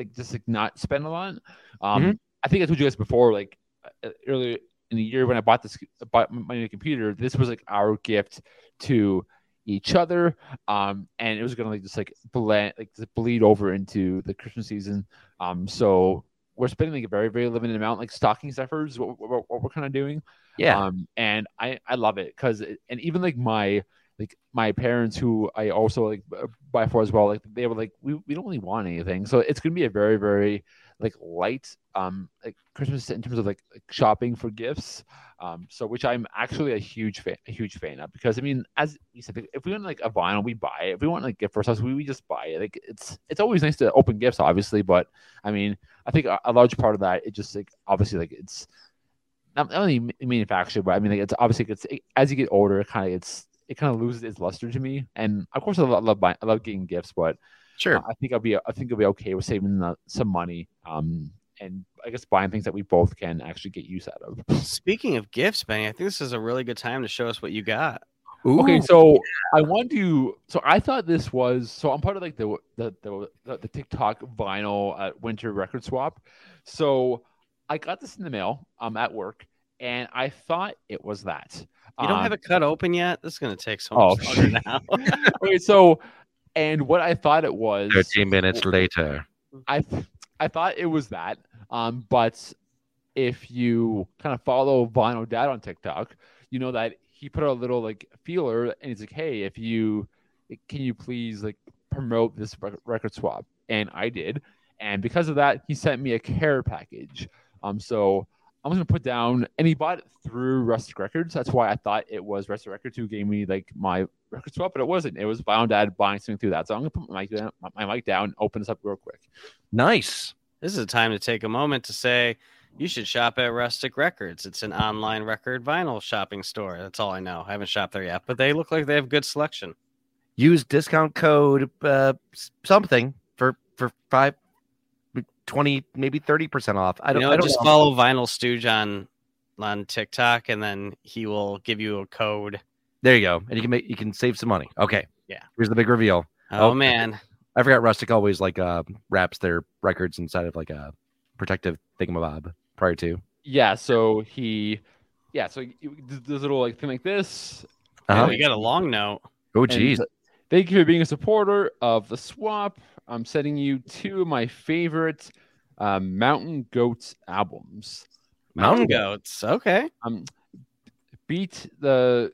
like just like not spend a lot. Um, Mhm. I think I told you guys before, like uh, earlier in the year when I bought this bought my new computer, this was like our gift to each other um and it was gonna like just like blend like just bleed over into the christmas season. Um so we're spending like a very very limited amount like stocking stuffers what, what, what we're kind of doing. Yeah. um and i i love it because and even like my like my parents who i also like buy for as well like they were like we, we don't really want anything. So it's gonna be a very very like light um like christmas in terms of like, shopping for gifts. Um so which i'm actually a huge fan a huge fan of because i mean as you said if we want like a vinyl we buy it. If we want like gift for ourselves we, we just buy it. Like it's it's always nice to open gifts obviously but i mean i think a, a large part of that it just like obviously like it's not only ma- manufactured but i mean like it's obviously it's as you get older it kind of it's it kind of loses its luster to me. And of course i love, love buying i love getting gifts but Sure. I think I'll be I think I'll be okay with saving uh, some money. Um, and I guess buying things that we both can actually get use out of. Speaking of gifts, Benny, I think this is a really good time to show us what you got. Okay, so I want to. So I thought this was. So I'm part of like the the the, the, the TikTok vinyl uh, winter record swap. So I got this in the mail. um at work, and I thought it was that. You don't Um, have it cut open yet. This is going to take so Oh, much longer now. okay, so and what I thought it was. 13 minutes later. I th- I thought it was that. Um, but if you kind of follow Vinyl Dad on TikTok, you know that he put out a little like feeler, and he's like, "Hey, if you can you please like promote this record swap?" And I did, and because of that, he sent me a care package. Um, so I'm just gonna put down, and he bought it through Rustic Records. That's why I thought it was Rustic Records who gave me like my record swap, but it wasn't. It was Vinyl Dad buying something through that. So I'm gonna put my mic down, my mic down, open this up real quick. Nice. This is a time to take a moment to say you should shop at Rustic Records. It's an online record vinyl shopping store. That's all I know. I haven't shopped there yet, but they look like they have good selection. Use discount code uh, something for for five, 20, maybe 30% off. I don't, you know, I don't just know. follow Vinyl Stooge on on TikTok, and then he will give you a code. There you go. And you can make you can save some money. Okay. Yeah. Here's the big reveal. Oh, Oh, man, I forgot Rustic always like uh wraps their records inside of like a protective thingamabob prior to. Yeah, so he, yeah, so you- th- this little like thing like this. Uh-huh. oh, you got a long note. Oh and geez. th- Thank you for being a supporter of the swap. I'm sending you two of my favorite um, Mountain Goats albums. Mountain Mountain goats. Okay. Um, Beat the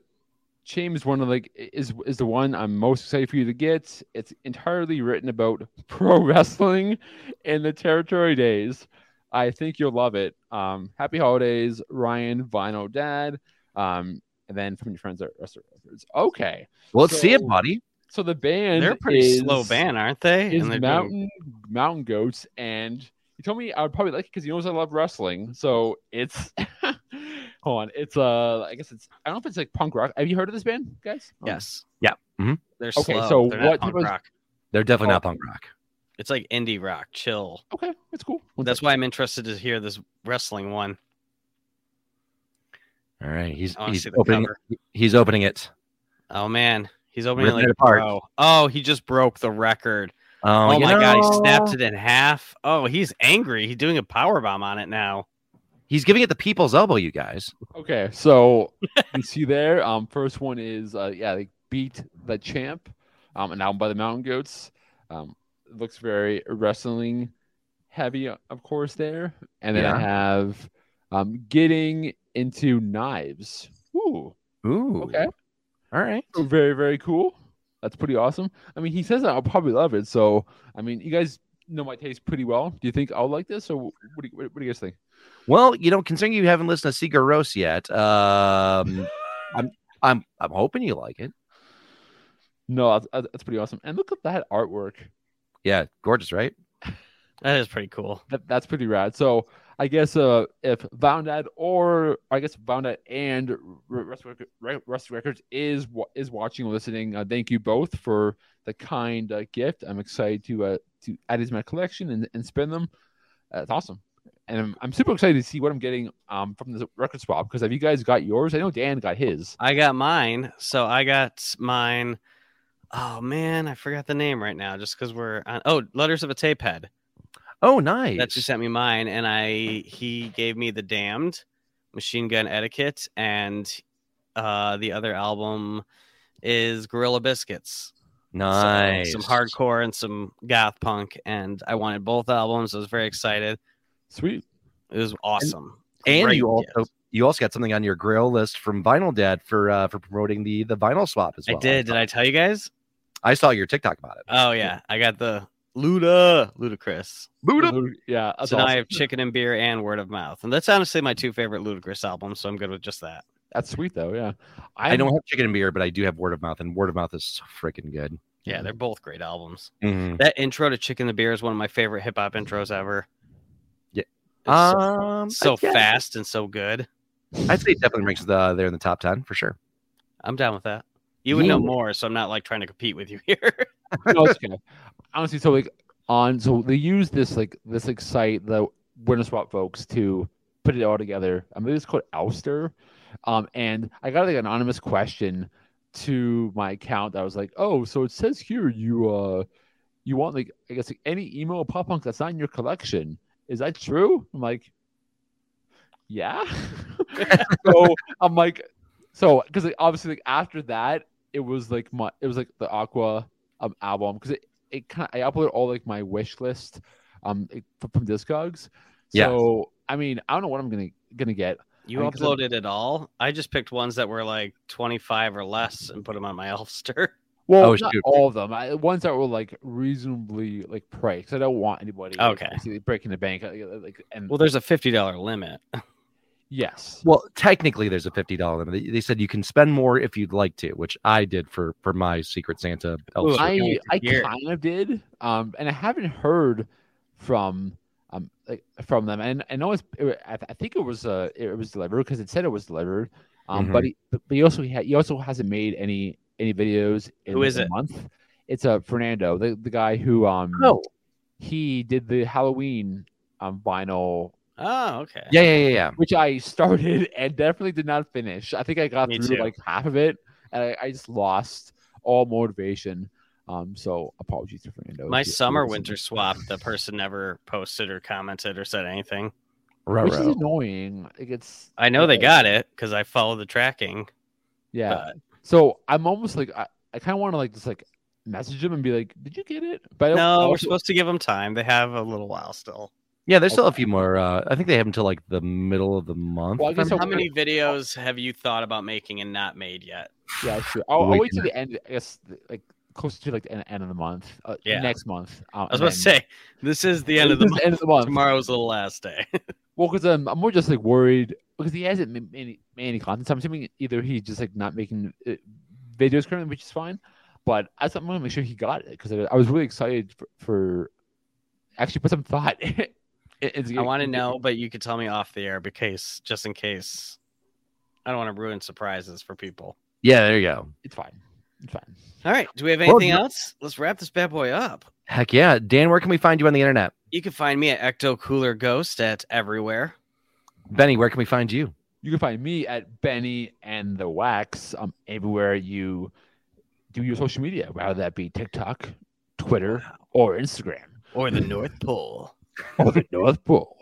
Champ is one of like is is the one I'm most excited for you to get. It's entirely written about pro wrestling in the territory days. I think you'll love it. Um, happy holidays, Ryan Vinyl Dad. Um, and then from your friends at Rest Records. Okay, Well, let's see it, buddy. So the band They're a pretty is, slow band, aren't they? Is And they're doing- Mountain Mountain Goats, and you told me I would probably like it because he knows I love wrestling. So it's hold on, it's uh, I guess it's I don't know if it's like punk rock. Have you heard of this band, guys? Oh. Yes. Yeah. Mhm. They're Okay, slow. so They're not what punk type of- rock. They're definitely Oh. not punk rock. It's like indie rock, chill. Okay, it's cool. One That's second. why I'm interested to hear this wrestling one. All right, he's he's opening he's opening it. Oh man, he's opening Ripping like it apart. oh, oh, he just broke the record. Oh, Oh, you my god, he snapped it in half. Oh, he's angry. He's doing a power bomb on it now. He's giving it the people's elbow, you guys. Okay, so you see there. Um, first one is uh, yeah, like beat the champ. Um, an album by the Mountain Goats. Um, looks very wrestling heavy, of course. There, and then Yeah. I have um, getting into knives. Ooh, Ooh. okay, All right. very very cool. That's pretty awesome. I mean, he says that I'll probably love it. So, I mean, you guys know my taste pretty well. Do you think I'll like this, or what do you, what do you guys think? Well, you know, considering you haven't listened to Seeger Rose yet, um, I'm I'm I'm hoping you like it. No, that's, that's pretty awesome. And look at that artwork. Yeah, gorgeous, right? That is pretty cool. That, that's pretty rad. So I guess uh, if Boundad or I guess Boundad and Rust, Records is is watching or listening, uh, thank you both for the kind uh, gift. I'm excited to uh, to add it to my collection and, and spend them. It's awesome, and I'm, I'm super excited to see what I'm getting um from this record swap because have you guys got yours? I know Dan got his. I got mine. So I got mine. Oh man, I forgot the name right now. Just because we're on. Oh, Letters of a Tape Head. Oh, nice. That's who sent me mine, and I he gave me the Damned, Machine Gun Etiquette, and uh the other album is Gorilla Biscuits. So, nice. some hardcore and some goth punk, and I wanted both albums. I was very excited. Sweet. It was awesome. and Great you also gift. you also got something on your grill list from Vinyl Dad for uh for promoting the the vinyl swap as well. I did. Did I tell you guys? I saw your TikTok about it. Oh yeah, I got the Luda Ludacris. Luda. Yeah. That's so now I have Chicken and Beer and Word of Mouth, and that's honestly my two favorite Ludacris albums. So I'm good with just that. That's sweet though. Yeah. I I'm- don't have chicken and beer, but I do have word of mouth, and word of mouth is so freaking good. Yeah, they're both great albums. Mhm. That intro to Chicken and Beer is one of my favorite hip hop intros ever. Yeah. It's so, Um, so yeah, fast and so good. I'd say it definitely ranks the, there in the top ten for sure. I'm down with that. You would know more, so I'm not like trying to compete with you here. no, it's okay. Honestly, so like on so they use this like this like site the Winter Swap folks to put it all together. I believe it's called Elfster. Um, and I got like an anonymous question to my account that was like, oh, so it says here you uh you want like I guess like, any emo pop punk that's not in your collection. Is that true? I'm like, yeah. so I'm like, so because like, obviously like after that it was like my it was like the Aqua um, album because it it kind I uploaded all like my wish list um it- from, from Discogs. Yeah. So I mean I don't know what I'm gonna gonna get. You I mean, 'cause I'm- uploaded it all. I just picked ones that were like 25 or less and put them on my Elfster. Well, Oh, not shoot. all of them. I, ones that were like reasonably like priced. I don't want anybody Okay. obviously, breaking the bank. uh, Like and Well, there's a $50 limit. yes, Well, technically, there's a fifty dollar limit. They- They said you can spend more if you'd like to, which I did for for my Secret Santa. elf Ooh, shirt. I I hear. kind of did. Um, and I haven't heard from um like from them. And I know it's it, I, I think it was uh it was delivered because it said it was delivered. Um, Mhm. but he but he also ha- he also hasn't made any any videos in Who is a it? month. It's a uh, Fernando, the the guy who um Oh, he did the Halloween um vinyl Oh, okay. yeah, yeah, yeah, yeah. which I started and definitely did not finish. I think I got Me through too. like half of it, and I, I just lost all motivation. Um, so apologies to Fernando. My if summer winter listening. swap, the person never posted or commented or said anything. which is annoying. Like it's I know they got it because I follow the tracking. yeah. But So I'm almost like I, I kind of want to like just like message them and be like, "Did you get it?" But I don't- No, we're supposed to give them time. They have a little while still. Yeah, there's still a few more. Uh, I think they have until like the middle of the month. Well, I guess I'm- How many videos have you thought about making and not made yet? Yeah, sure. I'll, I'll Wait wait till till the end. I guess like closer to like the end, end of the month. Uh, Yeah. next month. Uh, I was about to say this is the end of the month. end of the month. Tomorrow's the last day. Well, because um, I'm more just like worried because he hasn't made any, made any content. So I'm assuming either he's just like not making uh, videos currently, which is fine. But I thought I'm gonna make sure he got it because I, I was really excited for, for actually put some thought. in- into I want to know, but you could tell me off the air because just in case. I don't want to ruin surprises for people. Yeah, there you go. It's fine. It's fine. All right. Do we have anything no- else? Let's wrap this bad boy up. Heck yeah, Dan. Where can we find you on the internet? You can find me at Ecto Cooler Ghost at everywhere. Benny, where can we find you? You can find me at Benny and the Wax um, everywhere you do your social media, whether that be TikTok, Twitter, or Instagram, Or the North Pole. or the North Pole.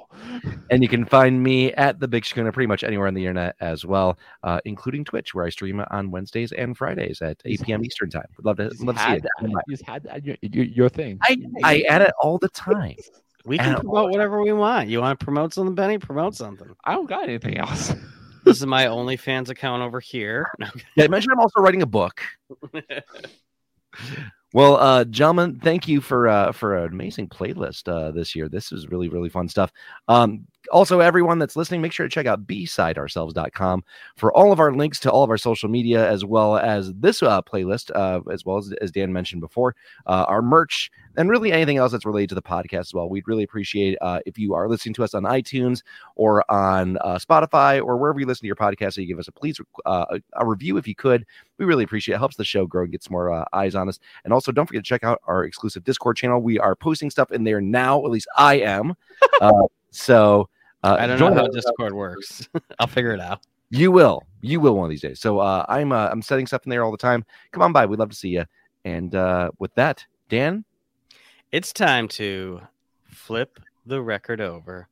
And you can find me at the Big Schooner pretty much anywhere on the internet as well, uh, including Twitch, where I stream on Wednesdays and Fridays at 8 p.m. Eastern time. Would love to, Just love to see had it. that- You just had that, your, your, your thing. I, I add it all the time. We can promote whatever we want. You want to promote something, Benny? Promote something. I don't got anything else. This is my OnlyFans account over here. Yeah, I mentioned I'm also writing a book. Well, uh, gentlemen, thank you for uh, for an amazing playlist uh, this year. This is really really fun stuff. Um, also, everyone that's listening, make sure to check out bsideourselves.com for all of our links to all of our social media, as well as this uh, playlist, uh, as well as as Dan mentioned before, uh, our merch, and really anything else that's related to the podcast as well. We'd really appreciate uh, if you are listening to us on iTunes or on uh, Spotify or wherever you listen to your podcast. So you give us a please uh, a, review if you could. We really appreciate it. Helps the show grow and get some more uh, eyes on us. And also, don't forget to check out our exclusive Discord channel. We are posting stuff in there now. At least I am. So uh, I don't know how. Discord works. I'll figure it out. You will. You will one of these days. So uh, I'm uh, I'm setting stuff in there all the time. Come on by. We'd love to see you. And uh, with that, Dan, It's time to flip the record over.